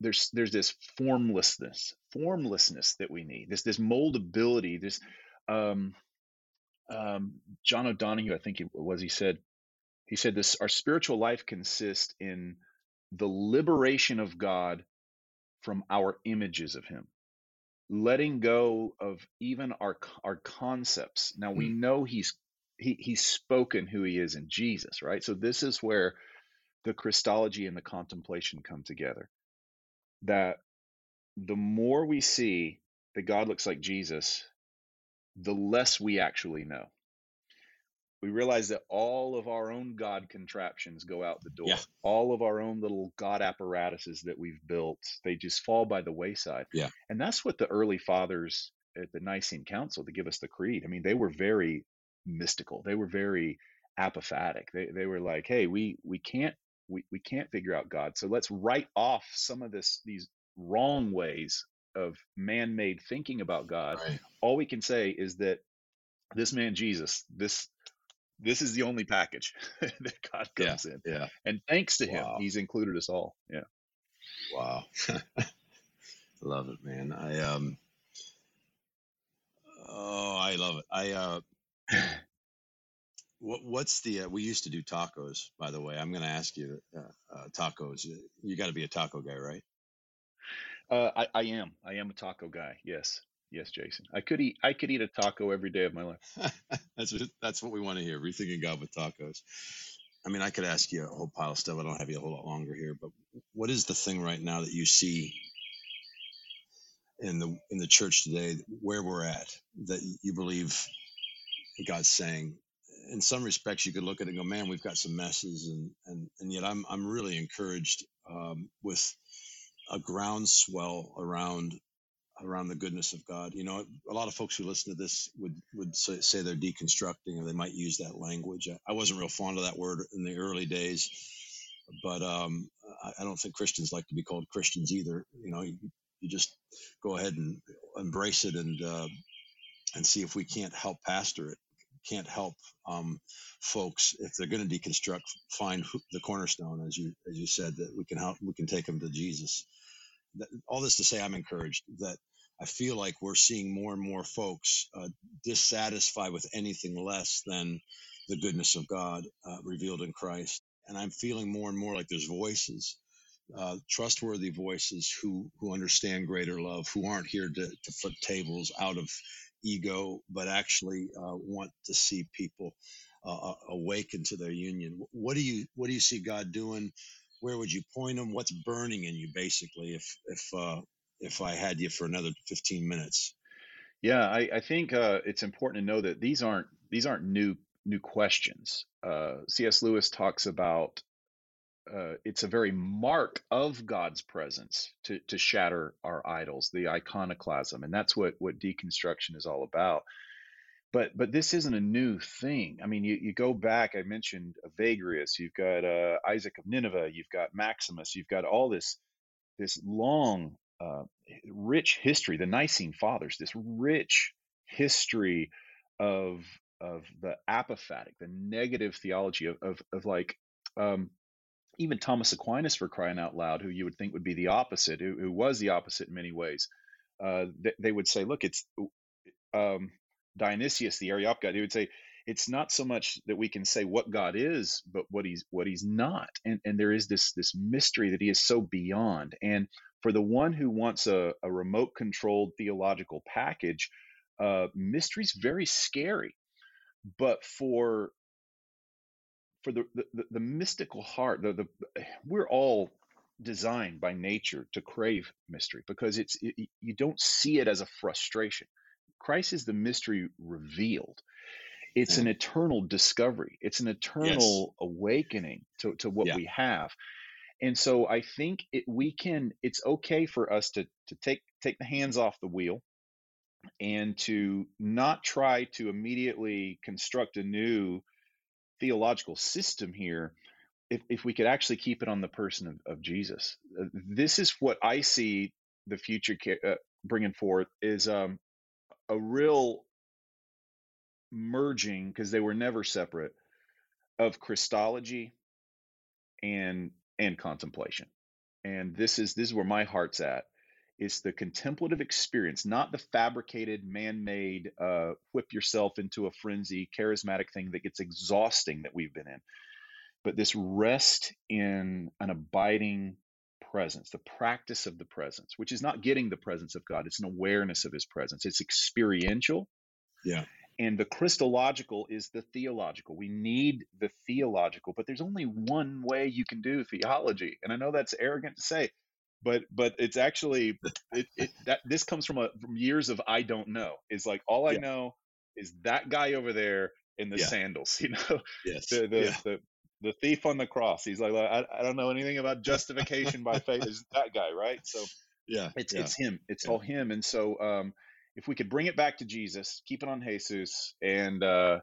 Speaker 3: there's there's this formlessness, formlessness that we need. This this moldability. This um, um, John O'Donohue, I think it was. He said he said this: our spiritual life consists in the liberation of God from our images of Him, letting go of even our our concepts. Now we know He's he, He's spoken who He is in Jesus, right? So this is where the Christology and the contemplation come together. That the more we see that God looks like Jesus, the less we actually know. We realize that all of our own God contraptions go out the door.
Speaker 2: Yeah.
Speaker 3: All of our own little God apparatuses that we've built, they just fall by the wayside.
Speaker 2: Yeah.
Speaker 3: And that's what the early fathers at the Nicene Council to give us the creed. I mean, they were very mystical. They were very apophatic. They they were like, hey, we we can't we, we can't figure out God. So let's write off some of this these wrong ways of man-made thinking about God.
Speaker 2: Right.
Speaker 3: All we can say is that this man Jesus, this this is the only package that God
Speaker 2: Yeah.
Speaker 3: comes in.
Speaker 2: Yeah.
Speaker 3: And thanks to him, he's included us all. Yeah.
Speaker 2: Wow. love it, man. I um oh, I love it. I uh what what's the uh, we used to do tacos, by the way. I'm going to ask you uh, uh, tacos. You got to be a taco guy, right?
Speaker 3: Uh, I, I am. I am a taco guy. Yes. Yes, Jason. I could eat. I could eat a taco every day of my life.
Speaker 2: that's what, that's what we want to hear. Rethinking God with tacos. I mean, I could ask you a whole pile of stuff. I don't have you a whole lot longer here, but what is the thing right now that you see in the in the church today, where we're at, that you believe God's saying? In some respects, you could look at it and go, "Man, we've got some messes," and and and yet I'm I'm really encouraged um, with a groundswell around around the goodness of God. You know, a lot of folks who listen to this would would say, say they're deconstructing, or they might use that language. I, wasn't real fond of that word in the early days, but um, I, I, don't think Christians like to be called Christians either. You know, you, you just go ahead and embrace it and uh, and see if we can't help pastor it. Can't help um, folks if they're going to deconstruct, find the cornerstone, as you as you said, that we can help. We can take them to Jesus all this to say, I'm encouraged that I feel like we're seeing more and more folks uh, dissatisfied with anything less than the goodness of God uh, revealed in Christ. And I'm feeling more and more like there's voices, uh, trustworthy voices who who understand greater love, who aren't here to, to flip tables out of ego, but actually uh, want to see people uh, awaken to their union. What do you what do you see God doing? where would you point them? What's burning in you, basically? If if uh, if I had you for another fifteen minutes.
Speaker 3: Yeah, I, I think uh, it's important to know that these aren't these aren't new new questions. Uh, C.S. Lewis talks about uh, it's a very mark of God's presence to to shatter our idols, the iconoclasm, and that's what what deconstruction is all about but but this isn't a new thing. I mean, you, you go back. I mentioned Evagrius. You've got uh, Isaac of Nineveh. You've got Maximus. You've got all this this long, uh, rich history. The Nicene Fathers. This rich history of of the apophatic, the negative theology of of, of like um, even Thomas Aquinas, for crying out loud, who you would think would be the opposite, who, who was the opposite in many ways. Uh, they, they, would say, look, it's um, Dionysius, the Areopagite, he would say it's not so much that we can say what God is, but what he's what he's not. And and there is this this mystery that he is so beyond. And for the one who wants a, a remote controlled theological package, uh, mystery's very scary. But for for the, the, the mystical heart, the, the we're all designed by nature to crave mystery because it's it, you don't see it as a frustration Christ is the mystery revealed. It's an mm. eternal discovery. It's an eternal yes. awakening to, to what yeah. we have. And so I think it, we can, it's okay for us to, to take, take the hands off the wheel and to not try to immediately construct a new theological system here if, if we could actually keep it on the person of, of jesus uh, this is what i see the future uh, bringing forth is um, a real merging because they were never separate of Christology and and contemplation. And this is this is where my heart's at. It's the contemplative experience, not the fabricated, man-made, uh, whip yourself into a frenzy, charismatic thing that gets exhausting that we've been in, but this rest in an abiding presence, the practice of the presence, which is not getting the presence of God, it's an awareness of his presence. It's experiential.
Speaker 2: Yeah.
Speaker 3: And the Christological is the theological. We need the theological, but there's only one way you can do theology. And I know that's arrogant to say, but but it's actually it, it that this comes from a from years of I don't know. Is like all I yeah. know is that guy over there in the yeah. sandals, you know.
Speaker 2: Yes.
Speaker 3: The the, yeah. the the thief on the cross. He's like, I, I don't know anything about justification by faith. Is that guy, right? So
Speaker 2: yeah,
Speaker 3: it's it's him. It's all him. And so um, if we could bring it back to Jesus, keep it on Jesus, and uh,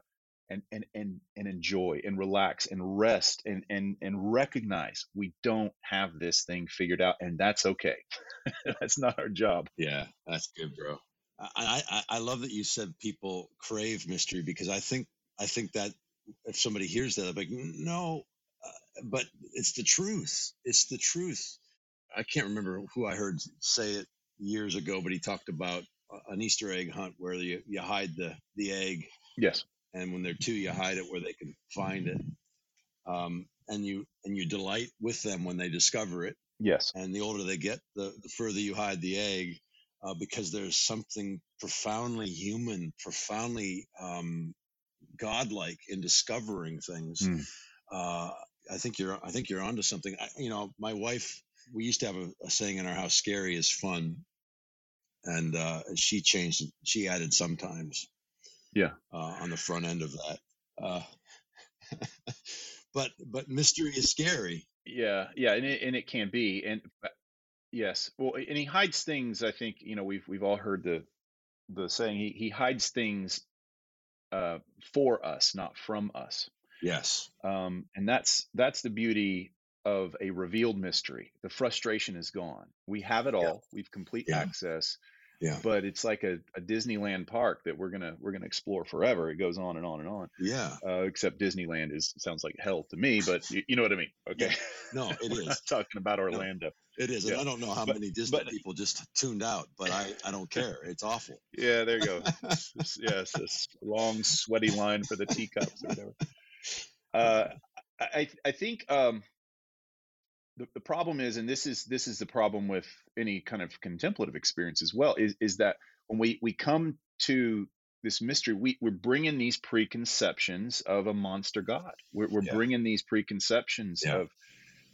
Speaker 3: and and and and enjoy and relax and rest and and and recognize we don't have this thing figured out, and that's okay. that's not our job.
Speaker 2: Yeah, that's good, bro. I, I I love that you said people crave mystery because I think I think that if somebody hears that, I'm like, no, uh, but it's the truth. It's the truth. I can't remember who I heard say it years ago, but he talked about an Easter egg hunt where you, you hide the, the egg.
Speaker 3: Yes.
Speaker 2: And when they're two, you hide it where they can find it. Um, and you and you delight with them when they discover it.
Speaker 3: Yes.
Speaker 2: And the older they get, the, the further you hide the egg, uh, because there's something profoundly human, profoundly um, godlike in discovering things.
Speaker 3: Mm.
Speaker 2: Uh, I think you're I think you're onto something. I, you know, my wife. We used to have a, a saying in our house: "Scary is fun," and uh, she changed. it. She added sometimes.
Speaker 3: Yeah.
Speaker 2: Uh, on the front end of that. Uh, but but mystery is scary.
Speaker 3: Yeah, yeah, and it, and it can be, and uh, yes, well, and he hides things. I think you know we've we've all heard the the saying he he hides things uh, for us, not from us.
Speaker 2: Yes.
Speaker 3: Um, and that's that's the beauty of a revealed mystery. The frustration is gone. We have it all.
Speaker 2: Yeah.
Speaker 3: We've complete
Speaker 2: Yeah.
Speaker 3: access.
Speaker 2: Yeah.
Speaker 3: But it's like a, a Disneyland park that we're gonna we're gonna explore forever. It goes on and on and on.
Speaker 2: Yeah.
Speaker 3: Uh, except Disneyland is sounds like hell to me, but you, you know what I mean. Okay.
Speaker 2: No, it is
Speaker 3: talking about Orlando.
Speaker 2: It is.
Speaker 3: Yeah.
Speaker 2: And I don't know how
Speaker 3: But-
Speaker 2: many Disney
Speaker 3: but-
Speaker 2: people just tuned out, but I, I don't care. It's awful.
Speaker 3: Yeah, there you go. Yes, this long sweaty line for the teacups or whatever. Uh, I I think um, the the problem is, and this is this is the problem with any kind of contemplative experience as well, is is that when we we come to this mystery, we we're bringing these preconceptions of a monster god. We're we're
Speaker 2: Yeah.
Speaker 3: bringing these preconceptions
Speaker 2: Yeah.
Speaker 3: of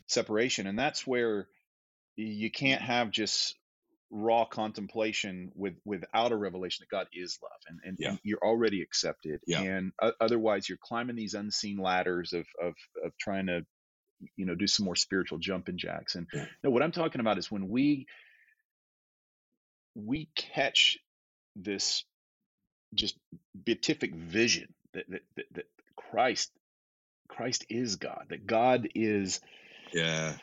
Speaker 3: separation, and that's where you can't have just raw contemplation with without a revelation that God is love and, and,
Speaker 2: Yeah.
Speaker 3: and you're already accepted
Speaker 2: Yeah.
Speaker 3: and o- otherwise you're climbing these unseen ladders of, of of trying to you know do some more spiritual jumping jacks and
Speaker 2: Yeah.
Speaker 3: no what I'm talking about is when we we catch this just beatific vision that that, that, that Christ Christ is God that God is
Speaker 2: Yeah.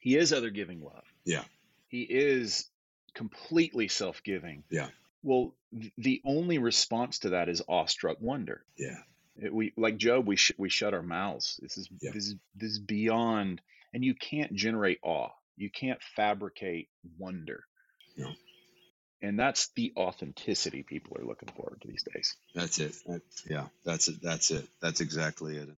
Speaker 3: he is other giving love
Speaker 2: Yeah.
Speaker 3: he is completely self-giving
Speaker 2: Yeah.
Speaker 3: well th- the only response to that is awestruck wonder
Speaker 2: Yeah.
Speaker 3: It- we like job we sh- we shut our mouths this is
Speaker 2: Yeah.
Speaker 3: this is this is beyond and you can't generate awe you can't fabricate wonder
Speaker 2: No.
Speaker 3: and that's the authenticity people are looking forward to these days
Speaker 2: That's it. Yeah. That's it. That's it. That's exactly it.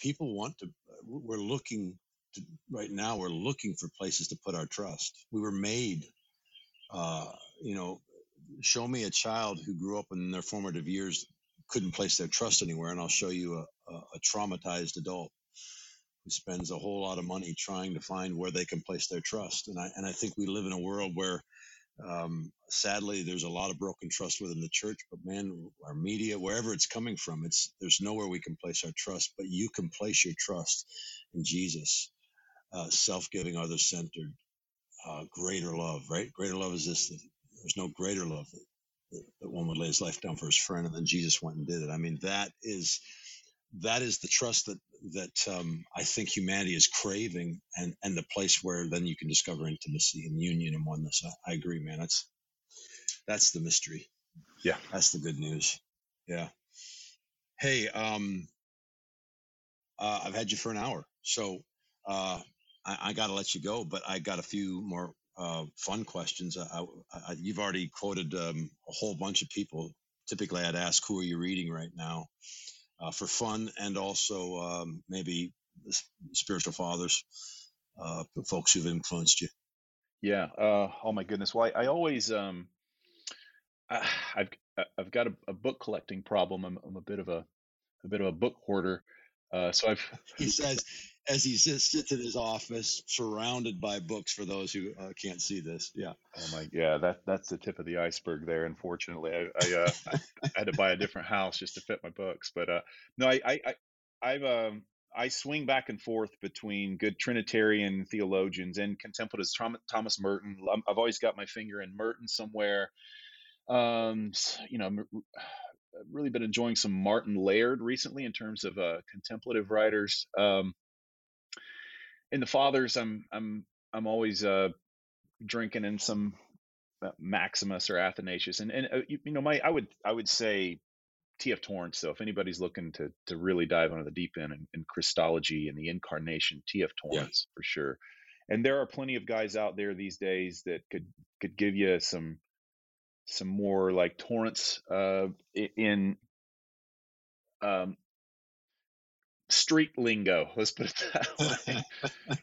Speaker 2: People want to, we're looking to, right now, we're looking for places to put our trust. We were made, uh, you know, show me a child who grew up in their formative years, couldn't place their trust anywhere, and I'll show you a, a, a traumatized adult who spends a whole lot of money trying to find where they can place their trust. And I, and I think we live in a world where, um, sadly, there's a lot of broken trust within the church, but man, our media, wherever it's coming from, it's there's nowhere we can place our trust. But you can place your trust in Jesus, uh, self-giving, other-centered, uh, greater love. Right? Greater love is this: there's no greater love that, one would lay his life down for his friend, and then Jesus went and did it. I mean, that is that is the trust that that um, I think humanity is craving, and and the place where then you can discover intimacy and union and oneness. I, I agree, man. That's that's the mystery.
Speaker 3: Yeah.
Speaker 2: that's the good news. Yeah. Hey, um, uh, I've had you for an hour, so uh, I, I got to let you go. But I got a few more uh, fun questions. I, I, I, you've already quoted um, a whole bunch of people. Typically, I'd ask, "Who are you reading right now?" Uh, for fun, and also um, maybe the spiritual fathers, uh, folks who've influenced you.
Speaker 3: Yeah. Uh, oh my goodness. Well, I, I always um, I, I've I've got a, a book collecting problem. I'm, I'm a bit of a a bit of a book hoarder. Uh, so I've
Speaker 2: he says as he sits, sits in his office surrounded by books for those who uh, can't see this yeah
Speaker 3: oh my yeah that that's the tip of the iceberg there. Unfortunately, I I, uh, I, had to buy a different house just to fit my books. But uh, no, I I, I I've um. I swing back and forth between good Trinitarian theologians and contemplatives. Thomas Merton. I've always got my finger in Merton somewhere. Um, you know, I've really been enjoying some Martin Laird recently in terms of uh, contemplative writers. Um, in the fathers, I'm I'm I'm always uh, drinking in some uh, Maximus or Athanasius, and and uh, you, you know my I would I would say T.F. Torrance. So if anybody's looking to to really dive into the deep end in, in Christology and the incarnation, T.F.
Speaker 2: Yeah.
Speaker 3: Torrance for sure. and there are plenty of guys out there these days that could could give you some some more like Torrance uh, in um, street lingo. Let's put it that way.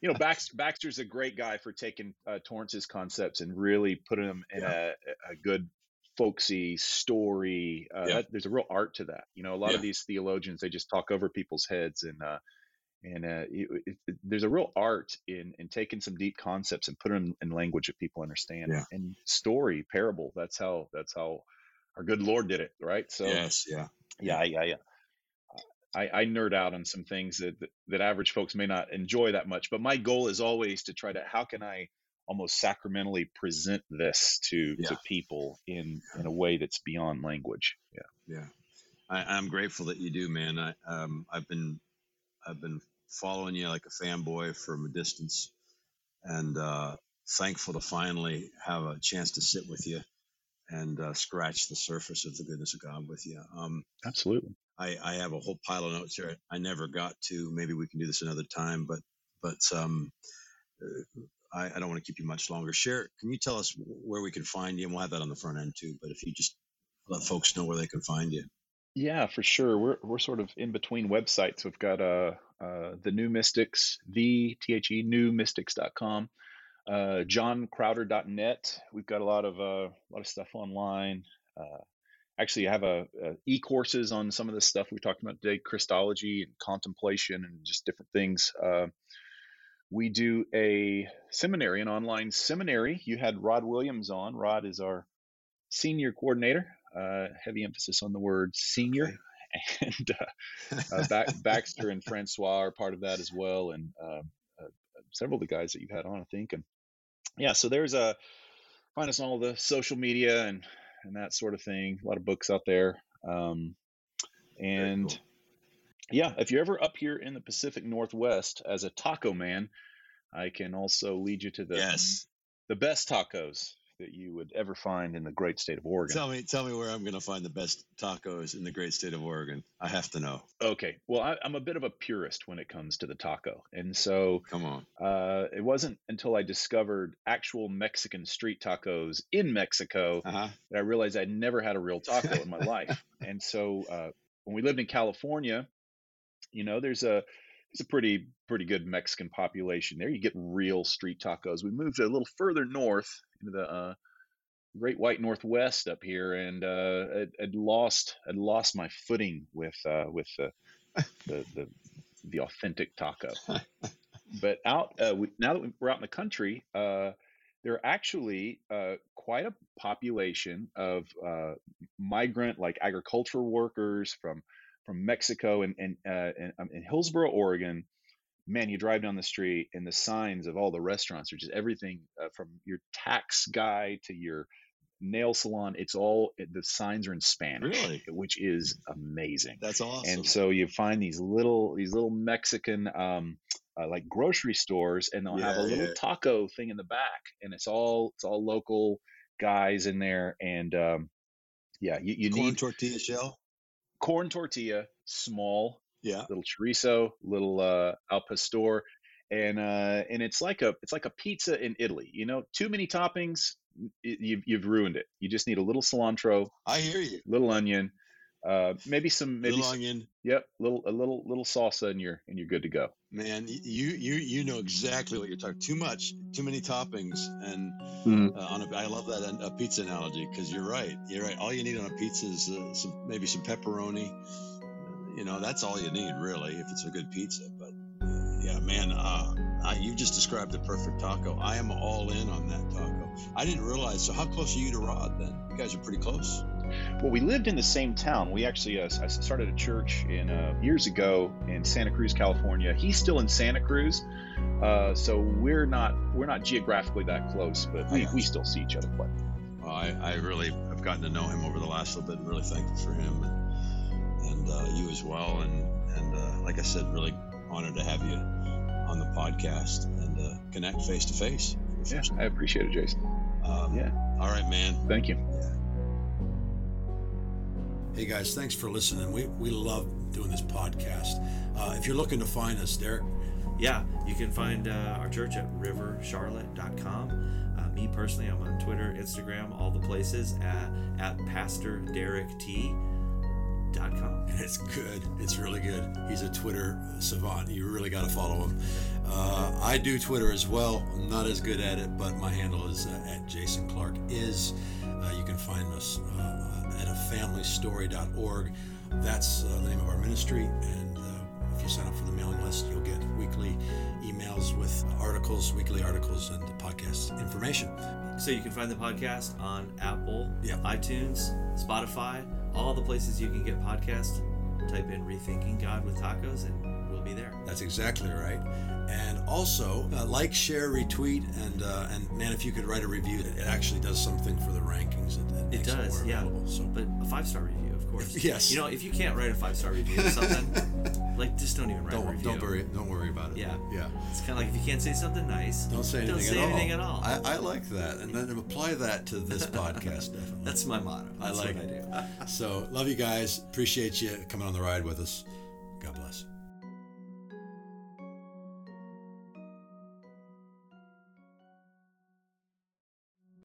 Speaker 3: you know, Baxter, Baxter's a great guy for taking uh, Torrance's concepts and really putting them in yeah. a, a, good folksy story. Uh, yeah. that, there's a real art to that. You know, a lot yeah. of these theologians they just talk over people's heads and. Uh, and uh, it, it, there's a real art in in taking some deep concepts and putting them in language that people understand.
Speaker 2: Yeah.
Speaker 3: And story, parable. That's how that's how our good Lord did it, right?
Speaker 2: So yes, yeah,
Speaker 3: yeah, yeah, yeah. I, I nerd out on some things that, that, that average folks may not enjoy that much. But my goal is always to try to how can I almost sacramentally present this to yeah. to people in in a way that's beyond language. Yeah,
Speaker 2: yeah. I, am grateful that you do, man. I um I've been I've been following you like a fanboy from a distance, and uh, thankful to finally have a chance to sit with you and uh, scratch the surface of the goodness of God with you. Um,
Speaker 3: Absolutely.
Speaker 2: I, I have a whole pile of notes here. I never got to. Maybe we can do this another time, but but um, uh, I, I don't want to keep you much longer. Share. Can you tell us where we can find you? And we'll have that on the front end too. But if you just let folks know where they can find you.
Speaker 3: Yeah, for sure. We're we're sort of in between websites. We've got uh, uh the New Mystics, the T H E newmystics.com, uh, johncrowder.net. We've got a lot of uh, a lot of stuff online. Uh, actually I have a, a e-courses on some of the stuff we talked about today, Christology and contemplation and just different things. Uh, we do a seminary, an online seminary. You had Rod Williams on. Rod is our senior coordinator. Uh, heavy emphasis on the word senior. Okay. And uh, uh Baxter and Francois are part of that as well, and um, uh, several of the guys that you've had on, I think. And yeah, so there's a find us on all the social media and and that sort of thing. A lot of books out there. Um, and cool. yeah, if you're ever up here in the Pacific Northwest as a taco man, I can also lead you to the
Speaker 2: yes
Speaker 3: the best tacos that you would ever find in the great state of Oregon.
Speaker 2: Tell me, tell me where I'm going to find the best tacos in the great state of Oregon. I have to know.
Speaker 3: Okay, well, I, am a bit of a purist when it comes to the taco, and so
Speaker 2: come on.
Speaker 3: Uh, it wasn't until I discovered actual Mexican street tacos in Mexico uh-huh. that I realized I'd never had a real taco in my life. And so uh, when we lived in California, you know, there's a there's a pretty pretty good Mexican population there. You get real street tacos. We moved a little further north into the uh, Great White Northwest up here, and uh, I'd, lost I'd lost my footing with uh, with the, the, the the authentic taco. but out uh, we, now that we're out in the country, uh, there are actually uh, quite a population of migrant like agricultural workers from from Mexico and and, uh, and um, in Hillsboro, Oregon, man, you drive down the street and the signs of all the restaurants are just everything uh, from your tax guy to your nail salon. It's all the signs are in Spanish,
Speaker 2: really?
Speaker 3: which is amazing.
Speaker 2: That's awesome.
Speaker 3: And so you find these little these little Mexican um, uh, like grocery stores, and they'll yeah, have a little yeah. taco thing in the back, and it's all it's all local guys in there, and um, yeah, you, you
Speaker 2: corn
Speaker 3: need
Speaker 2: tortilla shell,
Speaker 3: corn tortilla, small,
Speaker 2: yeah.
Speaker 3: little chorizo little uh al pastor and uh and it's like a it's like a pizza in italy you know too many toppings you've, you've ruined it. You just need a little cilantro
Speaker 2: i hear you.
Speaker 3: little onion uh maybe some maybe some,
Speaker 2: onion.
Speaker 3: yep little a little little salsa and you're and you're good to go.
Speaker 2: Man you you you know exactly what you're talking too much too many toppings and mm-hmm. uh, on a, i love that a pizza analogy because you're right you're right all you need on a pizza is uh, some maybe some pepperoni you know that's all you need really if it's a good pizza but yeah man uh, I, you just described the perfect taco i am all in on that taco. I didn't realize so how close are you to rod then? You guys are pretty close
Speaker 3: well we lived in the same town we actually uh, i started a church in uh, years ago in santa cruz california he's still in santa cruz uh, so we're not we're not geographically that close but we, we still see each other quite
Speaker 2: well, I, I really have gotten to know him over the last little bit and really thankful for him and, and uh, you as well. And and uh, like I said, really honored to have you on the podcast and uh, connect face to face.
Speaker 3: Yeah, I appreciate it, Jason. Um, yeah.
Speaker 2: All right, man.
Speaker 3: Thank you.
Speaker 2: Yeah.
Speaker 1: Hey guys, thanks for listening. We we love doing this podcast. Uh, if you're looking to find us, Derek,
Speaker 5: yeah, you can find uh, our church at rivercharlotte.com. Uh, me personally, I'm on Twitter, Instagram, all the places at, at Pastor Derek T.
Speaker 2: And it's good. It's really good. He's a Twitter savant. You really got to follow him. Uh, I do Twitter as well. I'm not as good at it, but my handle is uh, at Jason Clark is. Uh, you can find us uh, at afamilystory.org. That's uh, the name of our ministry. And uh, if you sign up for the mailing list, you'll get weekly emails with articles, weekly articles, and podcast information.
Speaker 5: So you can find the podcast on Apple,
Speaker 2: Yeah.
Speaker 5: iTunes, Spotify, all the places you can get podcasts. Type in Rethinking God with Tacos and we'll be there.
Speaker 2: That's exactly right. And also, uh, like, share, retweet, and uh, and man, if you could write a review, it it actually does something for the rankings. It,
Speaker 5: It
Speaker 2: makes
Speaker 5: does,
Speaker 2: more
Speaker 5: yeah.
Speaker 2: So
Speaker 5: But a five star review, of course.
Speaker 2: Yes.
Speaker 5: You know, if you can't write a five star review of something, like just don't even write a
Speaker 2: don't
Speaker 5: review.
Speaker 2: don't worry don't worry about it.
Speaker 5: Yeah.
Speaker 2: yeah.
Speaker 5: It's kind of like if you can't say something nice,
Speaker 2: Don't say anything,
Speaker 5: don't say
Speaker 2: at,
Speaker 5: anything
Speaker 2: all.
Speaker 5: at all.
Speaker 2: I, I like that, and then apply that to this podcast. Definitely.
Speaker 5: That's my motto.
Speaker 2: I like
Speaker 5: what
Speaker 2: it.
Speaker 5: I do.
Speaker 2: So, love you guys. Appreciate you coming on the ride with us. God bless.